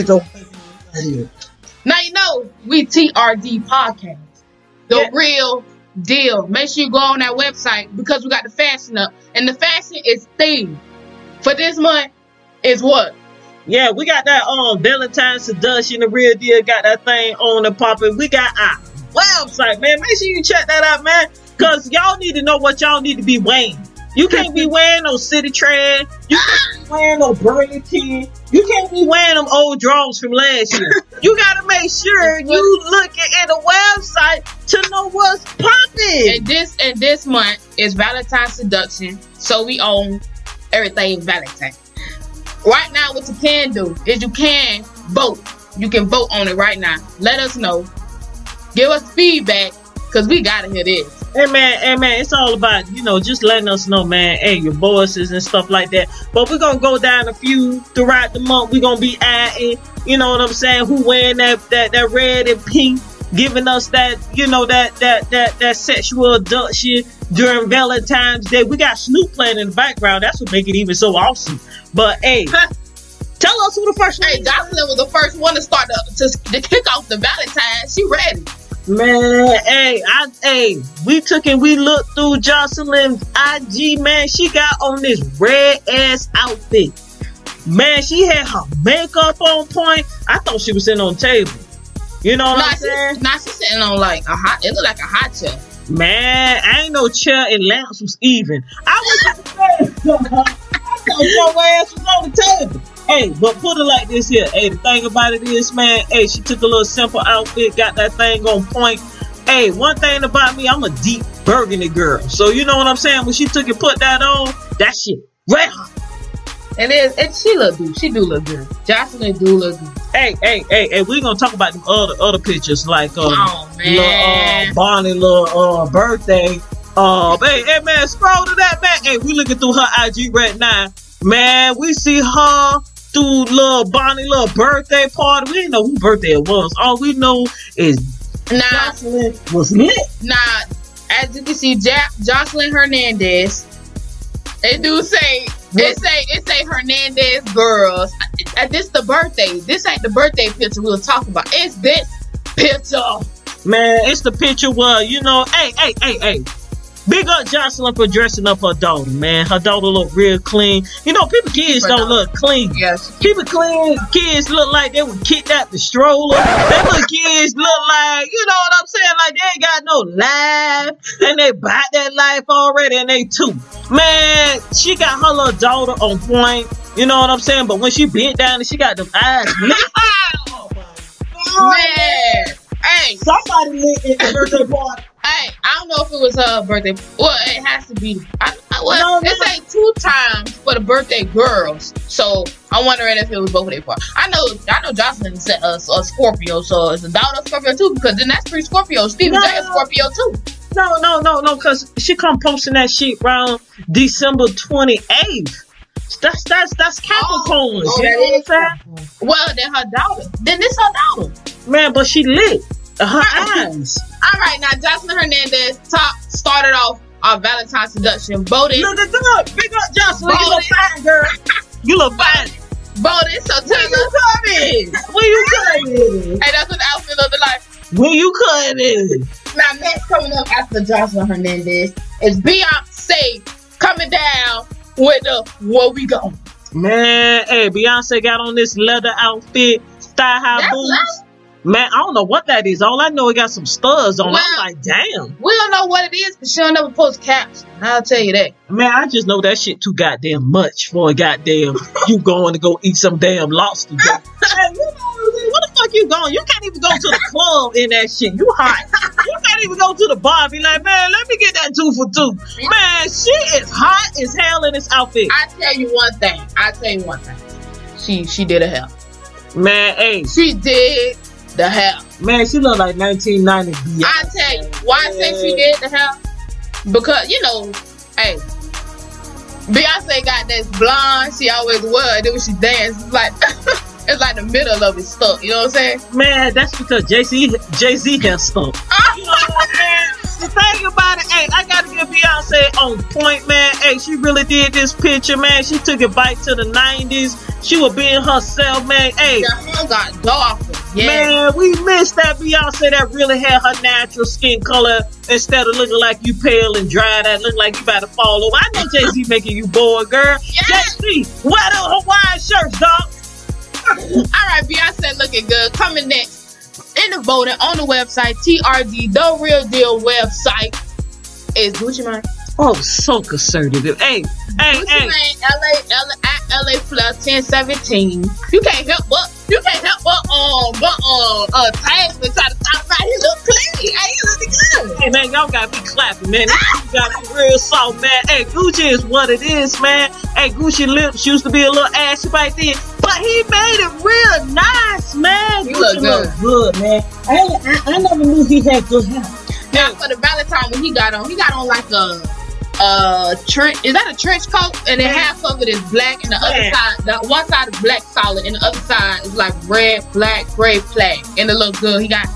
Doll? Now you know we TRD podcast. The real deal. Make sure you go on that website because we got the fashion up. And the fashion is theme. For this month is what? Yeah, we got that um Valentine's seduction, the real deal. Got that thing on the popping. We got our website, man. Make sure you check that out, man. Cause y'all need to know what y'all need to be wearing. You can't be wearing no Citi Trend. You can't be wearing no Burlington. You can't be wearing them old drawers from last year. you gotta make sure you looking at the website to know what's popping. And this and this month is Valentine's seduction. So we own everything Valentine. Right now, what you can do is you can vote. You can vote on it right now. Let us know. Give us feedback because we gotta hear this. Hey man, hey man, it's all about you know just letting us know, man. Hey, your voices and stuff like that. But we're gonna go down a few throughout the month. We're gonna be adding, you know what I'm saying? Who wearing that that that red and pink, giving us that you know that that that that sexual abduction during Valentine's Day. We got Snoop playing in the background. That's what make it even so awesome. But hey, tell us who the first one. Hey, Jocelyn was the first one to start the, to, to kick off the Valentine's. She ready. Man, hey, I hey, we took and we looked through Jocelyn's IG, man. She got on this red ass outfit. Man, she had her makeup on point. I thought she was sitting on the table. You know what Nah, I'm she, saying? nah, she sitting on like a hot. It looked like a hot chair. Man, I ain't no chair and lamps was even. I was just saying, I thought your ass was on the table. Hey, but put it like this here. Hey, the thing about it is, man, hey, she took a little simple outfit, got that thing on point. hey, one thing about me, I'm a deep burgundy girl. So you know what I'm saying? When she took and put that on, that shit red hot. It is. And she look good. She do look good. Jocelyn do look good. Hey, hey, hey, hey, we're gonna talk about the other other pictures like um Oh, little, uh, Bonnie little uh birthday. Uh hey, hey man, scroll to that man. Hey, we looking through her IG right now. Man, we see her through little Bonnie little birthday party. We didn't know who birthday it was. All we know is Nah, Jocelyn was lit. nah. As you can see, ja- Jocelyn Hernandez. It do say it say it say Hernandez girls. Uh, This the birthday. This ain't the birthday picture we'll talk about. It's this picture. Man, it's the picture where, you know, hey, hey, hey, hey. Big up Jocelyn for dressing up her daughter, man. Her daughter look real clean. You know, people kids don't daughter. look clean. Yes. People clean kids look like they were kidnapped the stroller. They little kids look like, you know what I'm saying? Like they ain't got no life. And they bought that life already and they too. Man, she got her little daughter on point. You know what I'm saying? But when she bent down and she got them eyes lit. Man. Hey, Somebody lit at the birthday party. hey, I don't know if it was her birthday. Well, it has to be. I, I, well, No, it no. say two times for the birthday girls. So I'm wondering if it was both of their part. I know, I know Jocelyn is a, a, a Scorpio, so it's a daughter of Scorpio too. Because then that's three Scorpio. Stephen J is Scorpio too. No, no, no, no, cause she come posting that shit around December 28th. That's that's that's oh, Capricorn. Oh, you that know what I'm saying? Well, then her daughter. Then this her daughter. Man, but she lit. Her eyes. All right, now Jocelyn Hernandez top started off our Valentine's seduction. Voted, Look at that. Big up Jocelyn. You look fine, girl. You look fine. voted. So When Taylor. you coming? When you coming? Hey, that's what the outfit of the life. When you coming? Now, next coming up after Jocelyn Hernandez is Beyonce coming down with the Where We Go. Man, hey, Beyonce got on this leather outfit, thigh high boots. Man, I don't know what that is. All I know, it got some studs on. Well- I'm like, damn. We don't know what it is, but she'll never post caps. I'll tell you that. Man, I just know that shit too goddamn much for a goddamn you going to go eat some damn lobster. hey, you know, what the fuck you going? You can't even go to the club in that shit. You hot. You can't even go to the bar and be like, man, let me get that two for two. Man, she is hot as hell in this outfit. I tell you one thing. I tell you one thing. She she did a hell. Man, hey, She did the hair. man, she look like 1990 Beyonce. I tell you why I say she did the hair because you know, hey, Beyonce got this blonde. She always was. Then when she dance, it's like it's like the middle of it stuck. You know what I'm saying? Man, that's because JC Jay Z has stuff. You know what, man? The thing about it, hey, I gotta give Beyonce on point, man. Hey, she really did this picture, man. She took it back to the 90s. She was being herself, man. Hey, The hair got darker. Yeah. man, we missed that Beyonce that really had her natural skin color instead of looking like you pale and dry, that look like you about to fall over. I know Jay Z making you bored, girl. Yes. Jay Z, wear the Hawaiian shirts, dog. All right, Beyonce looking good. Coming next in the voting on the website TRD, the real deal website is Gucci Mane. Oh, so conservative. Hey, hey, Gucci hey. Mane, LA, LA, at LA plus 1017. You can't help but you can't help but um but um uh tag and try to talk about he look clean. Hey, he looking good. Hey man, y'all gotta be clapping, man. You gotta be real soft, man. Hey, Gucci is what it is, man. Hey, Gucci lips used to be a little ashy back then, but he made it real nice, man. He Gucci look good. good, man. I, I, I never knew he had good hair. Now for the Valentine when he got on, he got on like a uh trench is that a trench coat and then half of it is black and the other side the one side is black solid and the other side is like red black gray plaid and it look good he got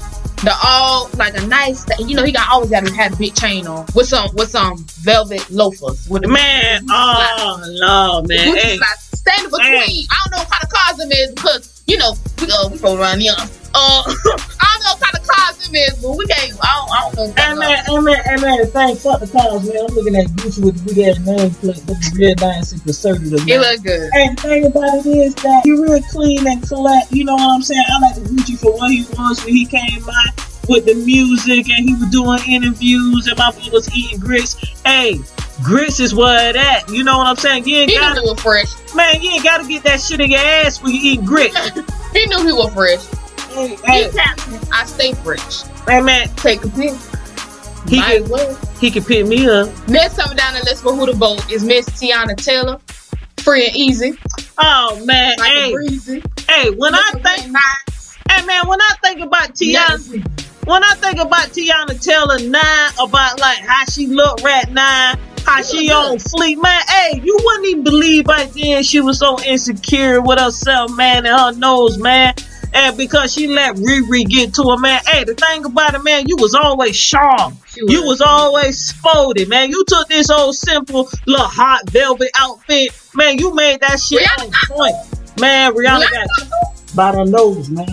the all like a nice you know he got always got to have a big chain on with some with some velvet loafers with the Man, oh no, man. Hey. Standing between. I don't know what kind of cars them is because you know we uh we from around here uh I don't know what kind of cars them is but we can't I don't, I don't know what Hey kind man, man, hey man, thanks fuck the cars, man. I'm looking at Gucci with the big ass name plate, looking real nice and conservative. it look good And the thing about it is that he real clean and collect. You know what I'm saying? I like the Gucci for what he was when he came by with the music and he was doing interviews and my boy was eating grits. Hey, grits is where it at. You know what I'm saying? You ain't he gotta, he was fresh man, you ain't gotta get that shit in your ass when you eat grits. He knew he was fresh. Hey, He hey. I stay fresh. hey, man, Take a pick. he Might can well. he can pick me up. Next coming down the list for who to vote is Miss Teyana Taylor. Free and easy. Oh man, Like hey, breezy. hey, when I think, nice. hey man, when I think about Teyana. When I think about Teyana Taylor nine, about like how she look right now, how she on fleek, man. Hey, you wouldn't even believe back then she was so insecure with herself, man, and her nose, man. And because she let Riri get to her, man. Hey, the thing about it, man, you was always sharp. She You was. was always sporty, man. You took this old simple little hot velvet outfit, man. You made that shit Rihanna on point, man. Rihanna Rihanna got got by the nose, man.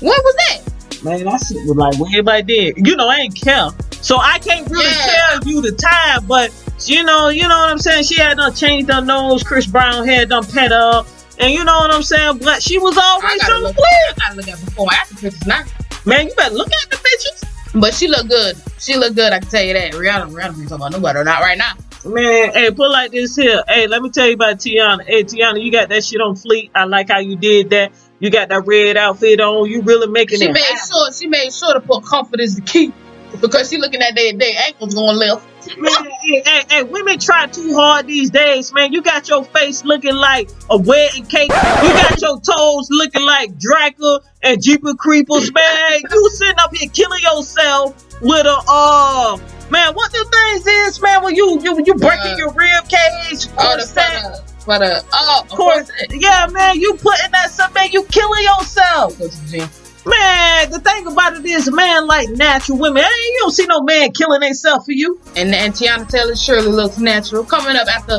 What was that? Man, I shit was like what everybody did. You know, I ain't care. So I can't really Yeah. tell you the time, but you know, you know what I'm saying? She had done changed her nose, Chris Brown had done pet up. And you know what I'm saying? But she was always the look. flip. I gotta look at before after pictures now. Man, you better look at the pictures. But she look good. She look good. I can tell you that. Rihanna, Rihanna ain't talking about nobody. Not right now. Man, hey, put like this here. Hey, let me tell you about Teyana. Hey, Teyana, you got that shit on fleet. I like how you did that. You got that red outfit on. You really making She it. She made happen. sure. She made sure to put comfort as the key because she looking at their their ankles going left. Man, hey, hey, hey, women try too hard these days, man. You got your face looking like a wedding cake. You got your toes looking like Dracula and Jeepers Creepers, man. You sitting up here killing yourself with a uh man, what the things is, man, when you you you breaking Uh, your rib cage, Oh, the for the oh, of course, course. yeah, man, you putting that stuff, man, you killing yourself. Go to the gym. Man, the thing about it is, man, like natural women, hey, you don't see no man killing himself for you. And and Teyana Taylor surely looks natural. Coming up after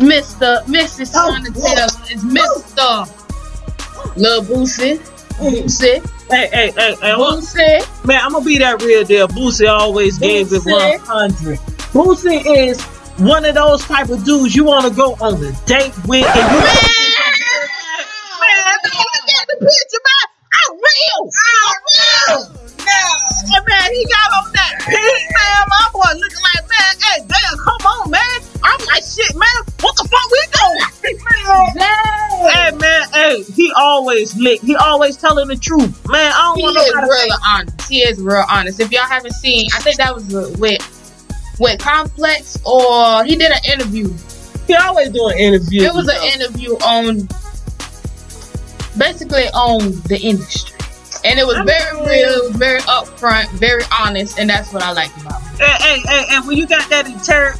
Mr. Mrs. Oh, Teyana whoa. Taylor is Mr. Lil Boosie. Boosie. Hey, hey, hey, hey, Boosie. Man, I'm gonna be that real deal. Boosie always gave it 100. Boosie is one of those type of dudes you want to go on a date with, and you. Man, man, look at the picture, man. I'm real. I'm real. And man, he got on that pink, man. My boy looking like, man, hey, damn, come on, man. I'm like, shit, man. What the fuck we doing? Man. Hey, man, hey, he always lit. He always telling the truth, man. I don't He want is nobody real honest. He is real honest. If y'all haven't seen, I think that was with with Complex or he did an interview. He always doing interviews. It was an interview on basically on the industry. And it was very real, very upfront, very honest, and that's what I like about. Hey, hey, hey, hey, when you got that inter-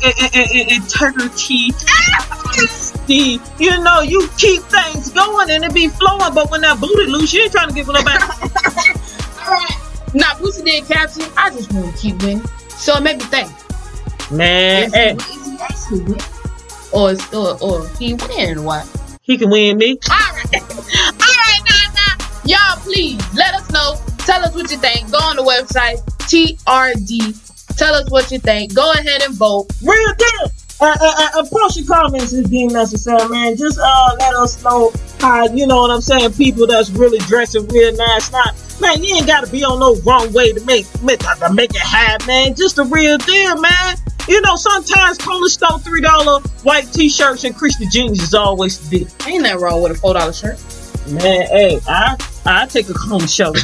integrity, you know, you keep things going and it be flowing, but when that booty loose, you ain't trying to give it nobody. Alright. Now Boosie did caption, I just want to keep winning. So it made me think. Man, Is hey, he, is he actually win? Or, or, or he win what? he can win me. Alright. Alright, now, now. Y'all, please let us know. Tell us what you think. Go on the website, TRD. Tell us what you think. Go ahead and vote. Real deal. Uh, uh, uh, uh, post your comments if deemed necessary, man. Just uh, let us know how you know what I'm saying. People that's really dressing real nice, not man. You ain't gotta be on no wrong way to make make to make it happen, man. Just a real deal, man. You know, sometimes corner store three dollar white t-shirts and Christian jeans is always the deal. Ain't that wrong with a four dollar shirt. Man, hey, I I take a corner shirt.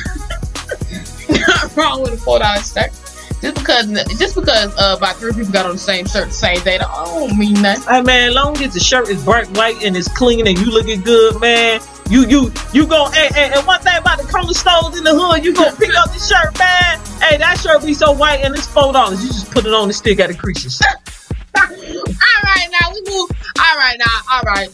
Not wrong with a four dollar shirt. Just because just because uh about three people got on the same shirt the same day, that don't mean nothing. Hey man, long as the shirt is bright white and it's clean and you looking good, man. You you you go and, hey, and one thing about the corner stores in the hood, you go pick up the shirt, man. Hey, that shirt be so white and it's four dollars. You just put it on the stick at the creases. all right now we move. All right now, all right.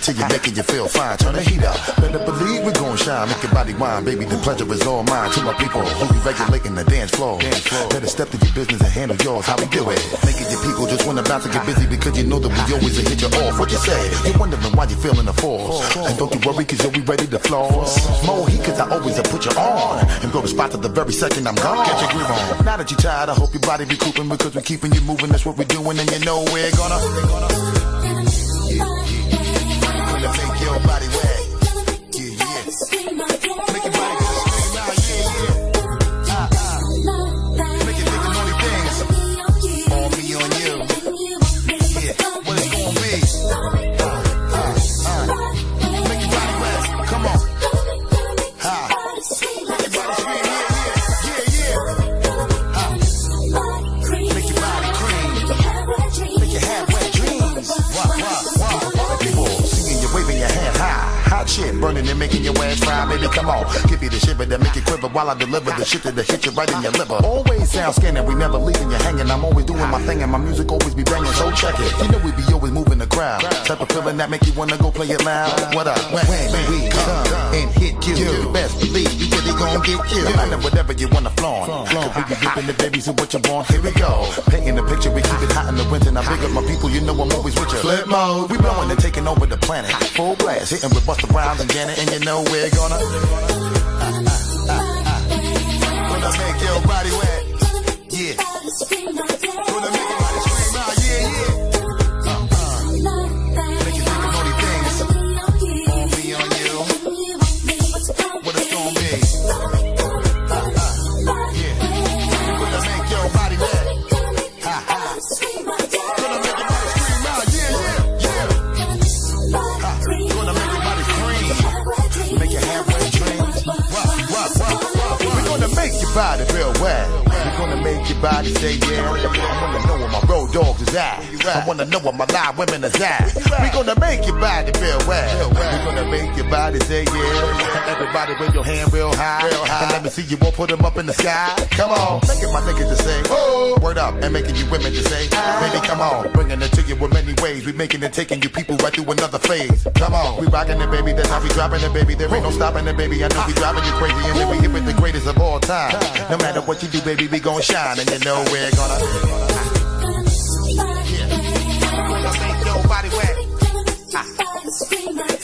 It to you, making you feel fine. Turn the heat up. Better believe we're gonna shine. Make your body wine, baby. The pleasure is all mine. To my people who be regulating the dance floor. Dance floor. Better step to your business and handle yours. How we do it? Making your people just wanna bounce and get busy because you know that we always a hit you off. What you say? You're wondering why you feeling the force. And don't you worry cause you'll be ready to floss. More heat cause I always a put you on. And go to spot to the very second I'm gone. Get your groove on. Now that you're tired, I hope your body be cooping because we're keeping you moving. That's what we're doing and you know we're gonna. Gonna burning and making your ass fry, baby. Come on, give me the shiver that make you quiver while I deliver the shit that'll hit you right in your liver. Always sound scanning, we never leaving you hanging. I'm always doing my thing, and my music always be banging. So check it. You know we be always moving the crowd. Type of feeling that make you wanna go play it loud. What up? When, when we come and hit you, best believe you gon' get you. No matter whatever you wanna flaunt. Cause we be ripping the babies and what you want. Here we go. Painting the picture, we keep it hot in the winter. Now big up my people, you know I'm always with you. Flipmode, we blowing and taking over the planet. Full blast, hitting with Busta Rhymes and Janet, and you know we're gonna. Gonna make your body wet. Yeah. Gonna make your body say yeah. I wanna know where my road dogs is at. I wanna know where my live women is at. We're gonna make your body feel wet. We're gonna make your body say yeah. Everybody wave your hand real high. And let me see you all put them up in the sky. Come on, making my niggas to say, oh, word up, and making you women to say, baby, come on, bringing it to you in many ways. We making it, taking you people right through another phase. Come on, we rocking it, baby. That's how we dropping it, baby. There ain't no stopping it, baby. I know we driving you crazy, and then we hit with the greatest of all time. No matter what you do, baby, we gon' shine, and you know we're gonna. Yeah. Gonna make your body wet. Ah.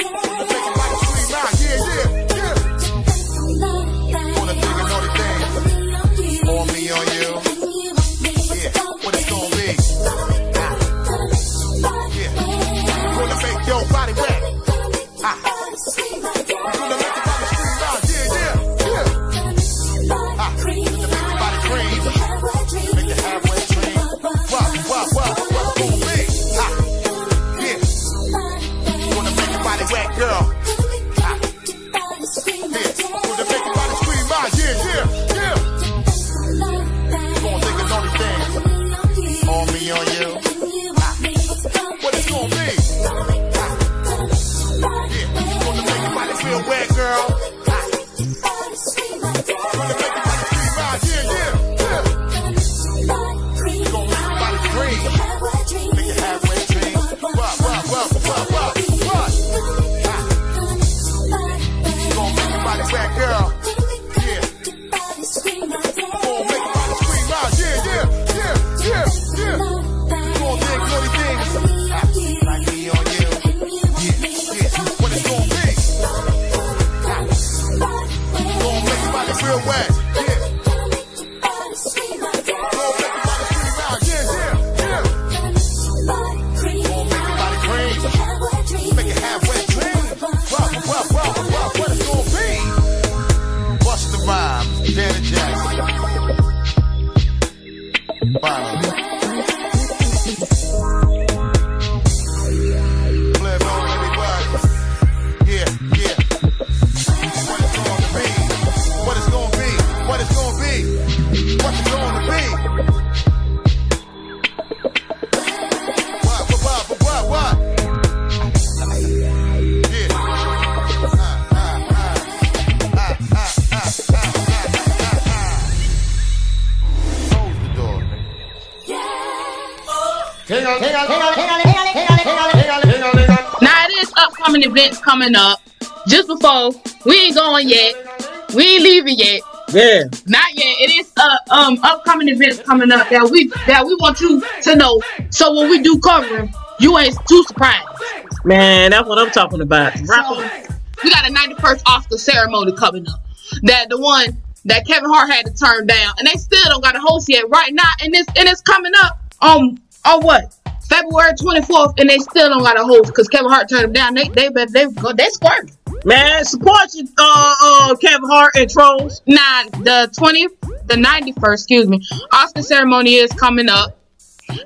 Coming up. Just before we ain't going yet. We ain't leaving yet. Yeah. Not yet. It is uh, um upcoming events coming up that we that we want you to know. So when we do cover you ain't too surprised. Man, that's what I'm talking about. So, we got a 91st Oscar ceremony coming up. That the one that Kevin Hart had to turn down, and they still don't got a host yet right now. And it's and it's coming up on on what February 24th, and they still don't got a host because Kevin Hart turned them down. They they they they, go they squirting. Man, support your uh uh Kevin Hart and trolls. Nah, the 20th, the 91st, excuse me, Oscar ceremony is coming up.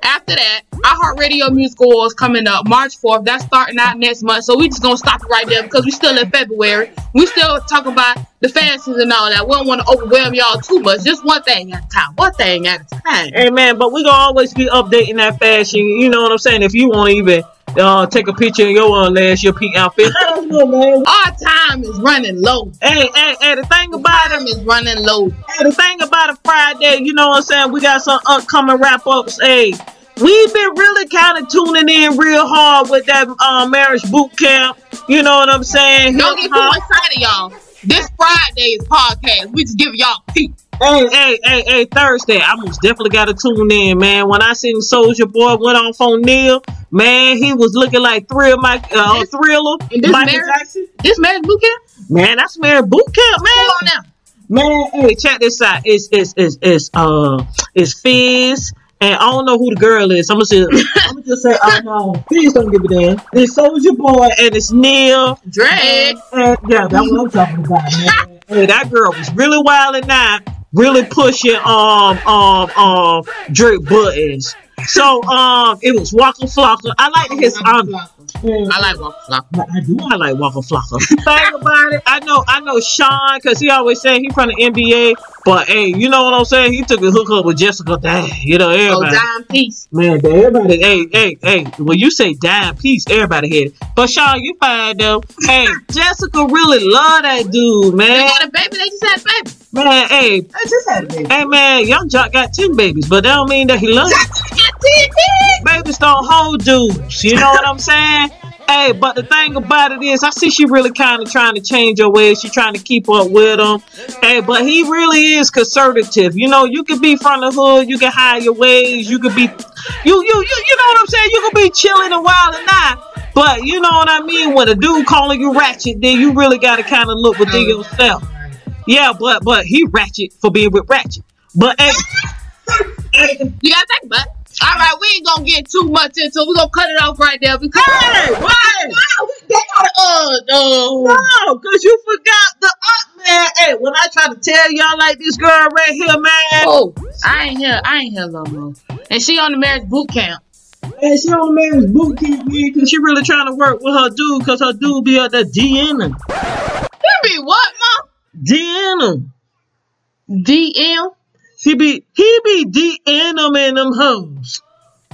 After that, iHeartRadio Music Awards coming up March 4th. That's starting out next month. So we just gonna stop it right there because we still in February. We still talking about the fancies and all that. We don't want to overwhelm y'all too much. Just one thing at a time. One thing at a time. Hey man, but we gonna always be updating that fashion. You know what I'm saying? If you want to even uh take a picture of your uh, last year peak outfit, let us know, man. Our time is running low. Hey, hey, hey, the thing about Time is running low. Hey, the thing about a Friday, you know what I'm saying? We got some upcoming wrap ups. Hey, we've been really kind of tuning in real hard with that uh, marriage boot camp. You know what I'm saying? Don't get too excited, y'all. This Friday is podcast. We just give y'all peace. Hey, hey, hey, hey, Thursday. I most definitely got to tune in, man. When I seen Soulja Boy went off on Neil, man, he was looking like Thrill Mike, uh, This- Thriller, And this Michael marriage, Jackson. this marriage boot camp. Man, that's marriage boot camp, Come man. on now. Man, hey, check this out. It's it's it's it's uh it's Fizz. And I don't know who the girl is. I'm gonna say, I'm gonna just say, I know. Please don't give a damn. It's Soulja Boy and it's Neil. And, yeah, that's what I'm talking about, man. hey, that girl was really wilding out, really pushing um um um Drake buttons. So um, it was Waka Flocka. I like his um. I like Waka Flocka. I do. I like Waka Flocka. Thing about it, I know. I know Sean because he always saying he from the NBA. But hey, you know what I'm saying? He took a hookup with Jessica. Dang, you know everybody. Oh, dime piece. Man, everybody, hey, hey, hey, when you say dime piece, everybody hit it. But Sean, you fine though. Hey, Jessica really love that dude, man. They man. got a baby. They just had a baby. Man, hey, I just had a baby. hey, man, Young Joc got 10 babies, but that don't mean that he loves you. Got ten kids. Babies don't hold dudes. You know what I'm saying? Hey, but the thing about it is, I see she really kind of trying to change her ways. She trying to keep up with him. Hey, but he really is conservative. You know, you could be from the hood, you can hide your ways, you could be, you you you you know what I'm saying? You could be chilling and wild and not. But you know what I mean? When a dude calling you ratchet, then you really got to kind of look within yourself. Yeah, but but he ratchet for being with ratchet. But hey, You gotta think about it. All right, we ain't gonna get too much into it. We're gonna cut it off right there because Hey, why? Wow, we- they gotta uh uh No, cause you forgot the up man. Hey, when I try to tell y'all like this girl right here, man, oh I ain't here I ain't here no more. And she on the marriage boot camp. and she on the marriage boot camp, man, cause she really trying to work with her dude, cause her dude be at the him, You be what, mom? Him. DM? He be he be DMing him in them hoes.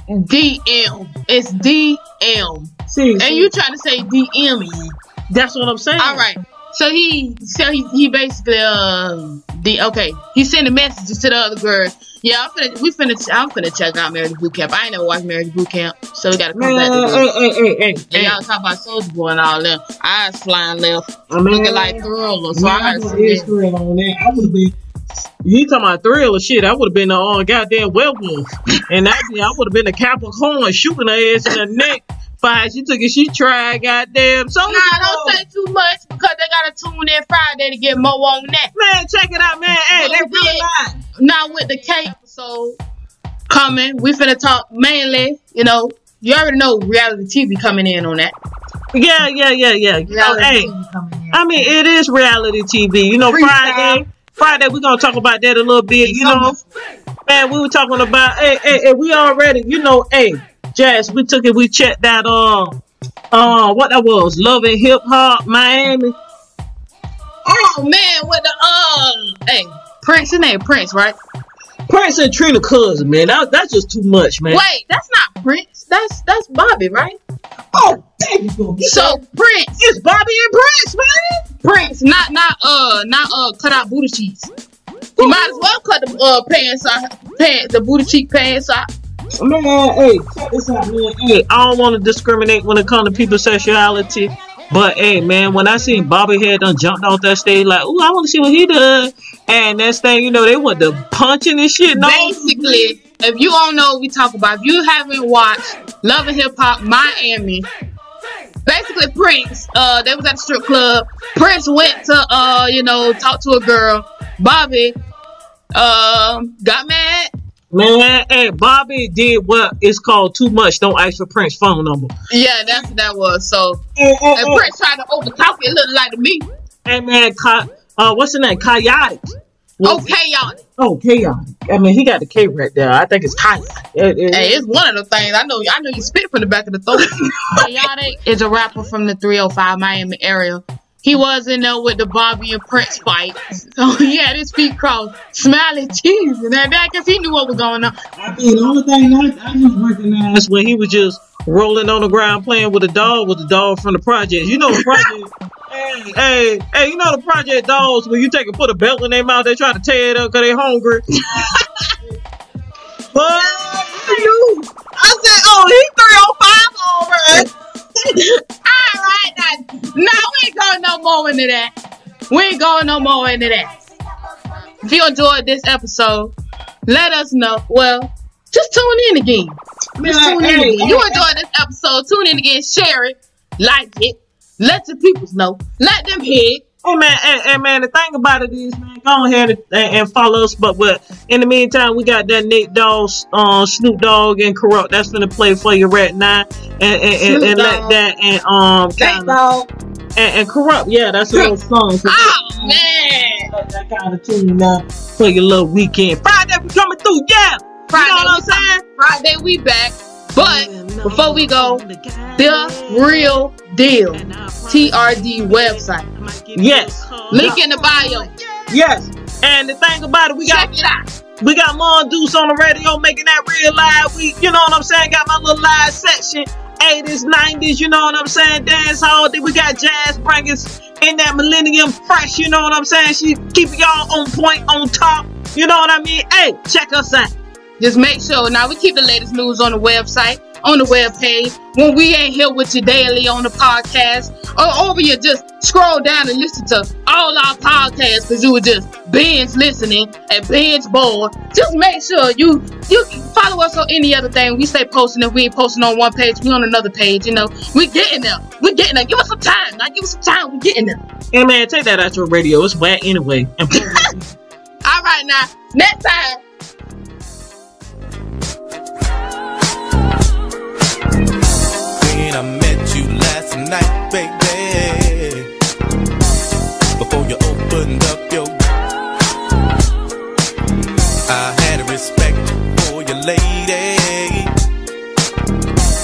DM. It's DM. See, And you trying to say DM that's what I'm saying. All right. So he, so he, he basically, uh, the okay. He sent a message to the other girl. Yeah, I'm finna, we finna, I'm finna check out Marriage Boot Camp. I ain't never watched Marriage Boot Camp, so we gotta come back to Man, this. hey, hey, hey, hey, And y'all talk about Soulja Boy and all them. Eyes flying left, I mean, looking like Thriller. So I Man, I on that. I would have been. You talking about thriller shit? I would have been the uh, goddamn werewolf, and I, I would have been the Capricorn shooting her ass in the neck. Fine, she took it. She tried, goddamn. So Nah, don't say too much because they gotta tune in Friday to get more on that. man, check it out, man. Hey, they really lying. Now with the K episode coming, we finna talk mainly, you know, you already know reality TV coming in on that. Yeah, yeah, yeah, yeah. You know, hey, TV coming in. I mean, it is reality TV. You know, Freestyle. Friday, Friday we gonna talk about that a little bit. You know, man, we were talking about. Hey, hey, hey we already. You know, hey, Jazz. We took it. We checked that. Uh, uh, what that was? Love and Hip Hop Miami. Oh man, with the uh, hey, Prince, and name Prince, right? Prince and Trina cousin, man. That, that's just too much, man. Wait, that's not Prince. That's that's Bobby, right? Oh, there you go. So Prince, It's Bobby and Prince, man. Prince, not not uh not uh cut out booty cheeks. You might as well cut the uh pants out, pants the booty cheek pants out. Man, hey, check this out, man. Hey, I don't want to discriminate when it comes to people's sexuality. But hey, man, when I seen Bobby had done jumped off that stage, like, ooh, I want to see what he does. And next thing you know, they went to punching and shit. No, Basically, if you don't know what we talk about, if you haven't watched Love and Hip Hop Miami, basically Prince, uh, they was at the strip club. Prince went to uh, you know, talk to a girl. Bobby, um, got mad. Man, hey, Bobby did what is called too much. Don't ask for Prince phone number. Yeah, that's what that was. So, Hey, hey, and Prince tried to overtalk it. It looked like to me. hey, man, Ka- uh, what's his name? Chaotic. Okay, y'all. Oh, chaotic. I mean, he got the K right there. I think it's chaotic. It- it- Hey, it's one of the things I know. I know you spit from the back of the throat. Chaotic is a rapper from the 305 Miami area. He was in there with the Bobby and Prince fight, so oh, he had his feet crossed, smiling, cheese, and that because he knew what was going on. I mean, the only thing I, I just recognized when he was just rolling on the ground playing with a dog was the dog from the project. You know the project. hey, hey, hey, you know the project dogs when you take and put a belt in their mouth, they try to tear it up because they hungry. but you, I said, "Oh, he 305 already." All right, now, no, we ain't going no more into that. We ain't going no more into that. If you enjoyed this episode, let us know. Well, just tune in again. Just tune in again. You enjoyed this episode, tune in again, share it, like it, let your peoples know, let them hear it. Hey man, hey, hey man, the thing about it is, man, go ahead and, and follow us. But but in the meantime, we got that Nate Dogg, uh, Snoop Dogg, and Kurupt. That's gonna play for you right now, and and, and, and let that and um kinda, and, and Kurupt. Yeah, that's a little song. So Oh man! that, kind of tune now for your little weekend. Friday we coming through, yeah. Friday, you know what I'm saying? Friday we back. But before we go, the real deal TRD website. Yes, Link in the bio. yes. And the thing about it, we got Check it out. We got more Deuce on the radio making that real live. We, you know what I'm saying? Got my little live section. 80s, 90s, you know what I'm saying? Dance hall. Then we got jazz bringers in that millennium fresh, you know what I'm saying? She keep y'all on point, on top. You know what I mean? Hey, check us out. Just make sure. Now we keep the latest news on the website, on the webpage. When we ain't here with you daily on the podcast, or over you just scroll down and listen to all our podcasts because you were just binge listening and binge bored. Just make sure you you follow us on any other thing. We stay posting if we ain't posting on one page, we on another page. You know, we getting there. We getting there. Give us some time. Now give us some time. We getting there. Hey, man, take that out your radio. It's whack anyway. All right, now next time. Last night, baby. Before you opened up your, I had respect for your lady,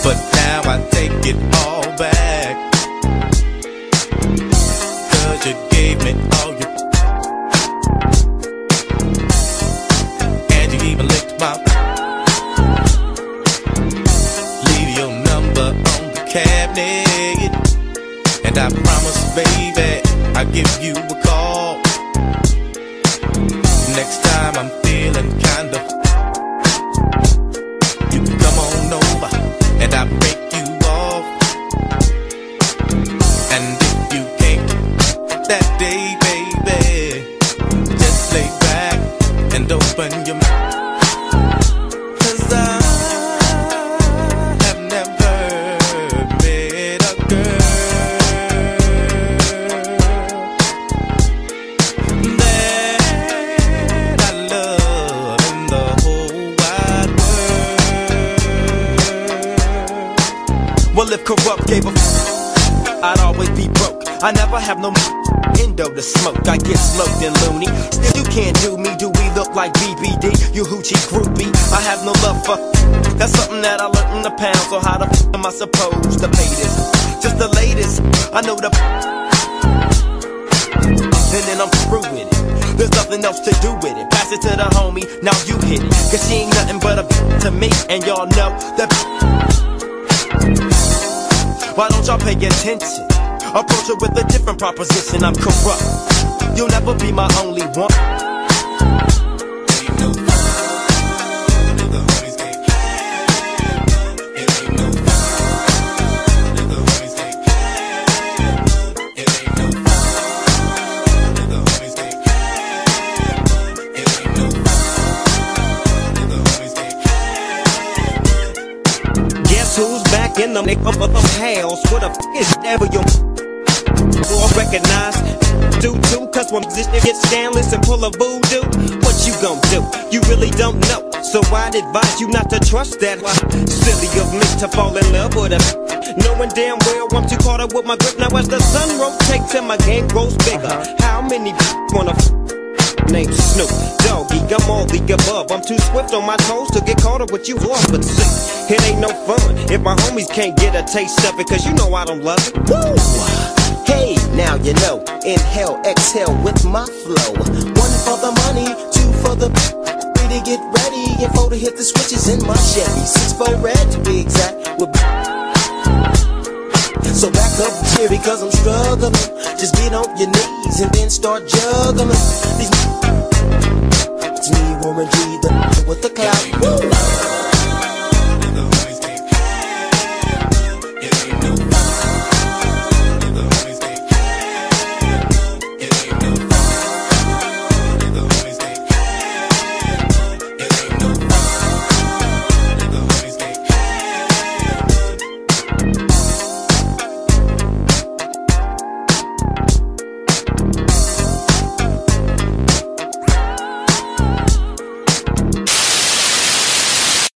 but now I take it all back. Cause you gave me all And I promise, baby, I'll give you a call. Next time I'm feeling kinda. I never have no endo to smoke. I get smoked and loony. You can't do me. Do we look like BBD? You hoochie groupie. I have no love for. That's something that I learned in the pound. So how the f am I supposed to pay this? Just the latest. I know the. And then I'm through with it. There's nothing else to do with it. Pass it to the homie. Now you hit it. Cause she ain't nothing but a to me. And y'all know that. Why don't y'all pay attention? Approach it with a different proposition. I'm corrupt. You'll never be my only one. Guess who's back in the up of house? What the f is ever your or recognize? Do too, cause when this shit gets scandalous and pull a voodoo, what you gon' do? You really don't know. So I'd advise you not to trust that. Silly of me to fall in love with a Knowing damn well I'm too caught up with my grip. Now as the sun rotates and my game grows bigger, how many wanna named Snoop Doggy, I'm all the above. I'm too swift on my toes to get caught up with you off. But see, it ain't no fun if my homies can't get a taste of it, cause you know I don't love it. Woo! Hey, now you know. Inhale, exhale with my flow. One for the money, two for the. Three to get ready, and four to hit the switches in my Chevy. Six for red to be exact. With so back up here because I'm struggling. Just get on your knees and then start juggling. These it's me, Warren G, the with the clout.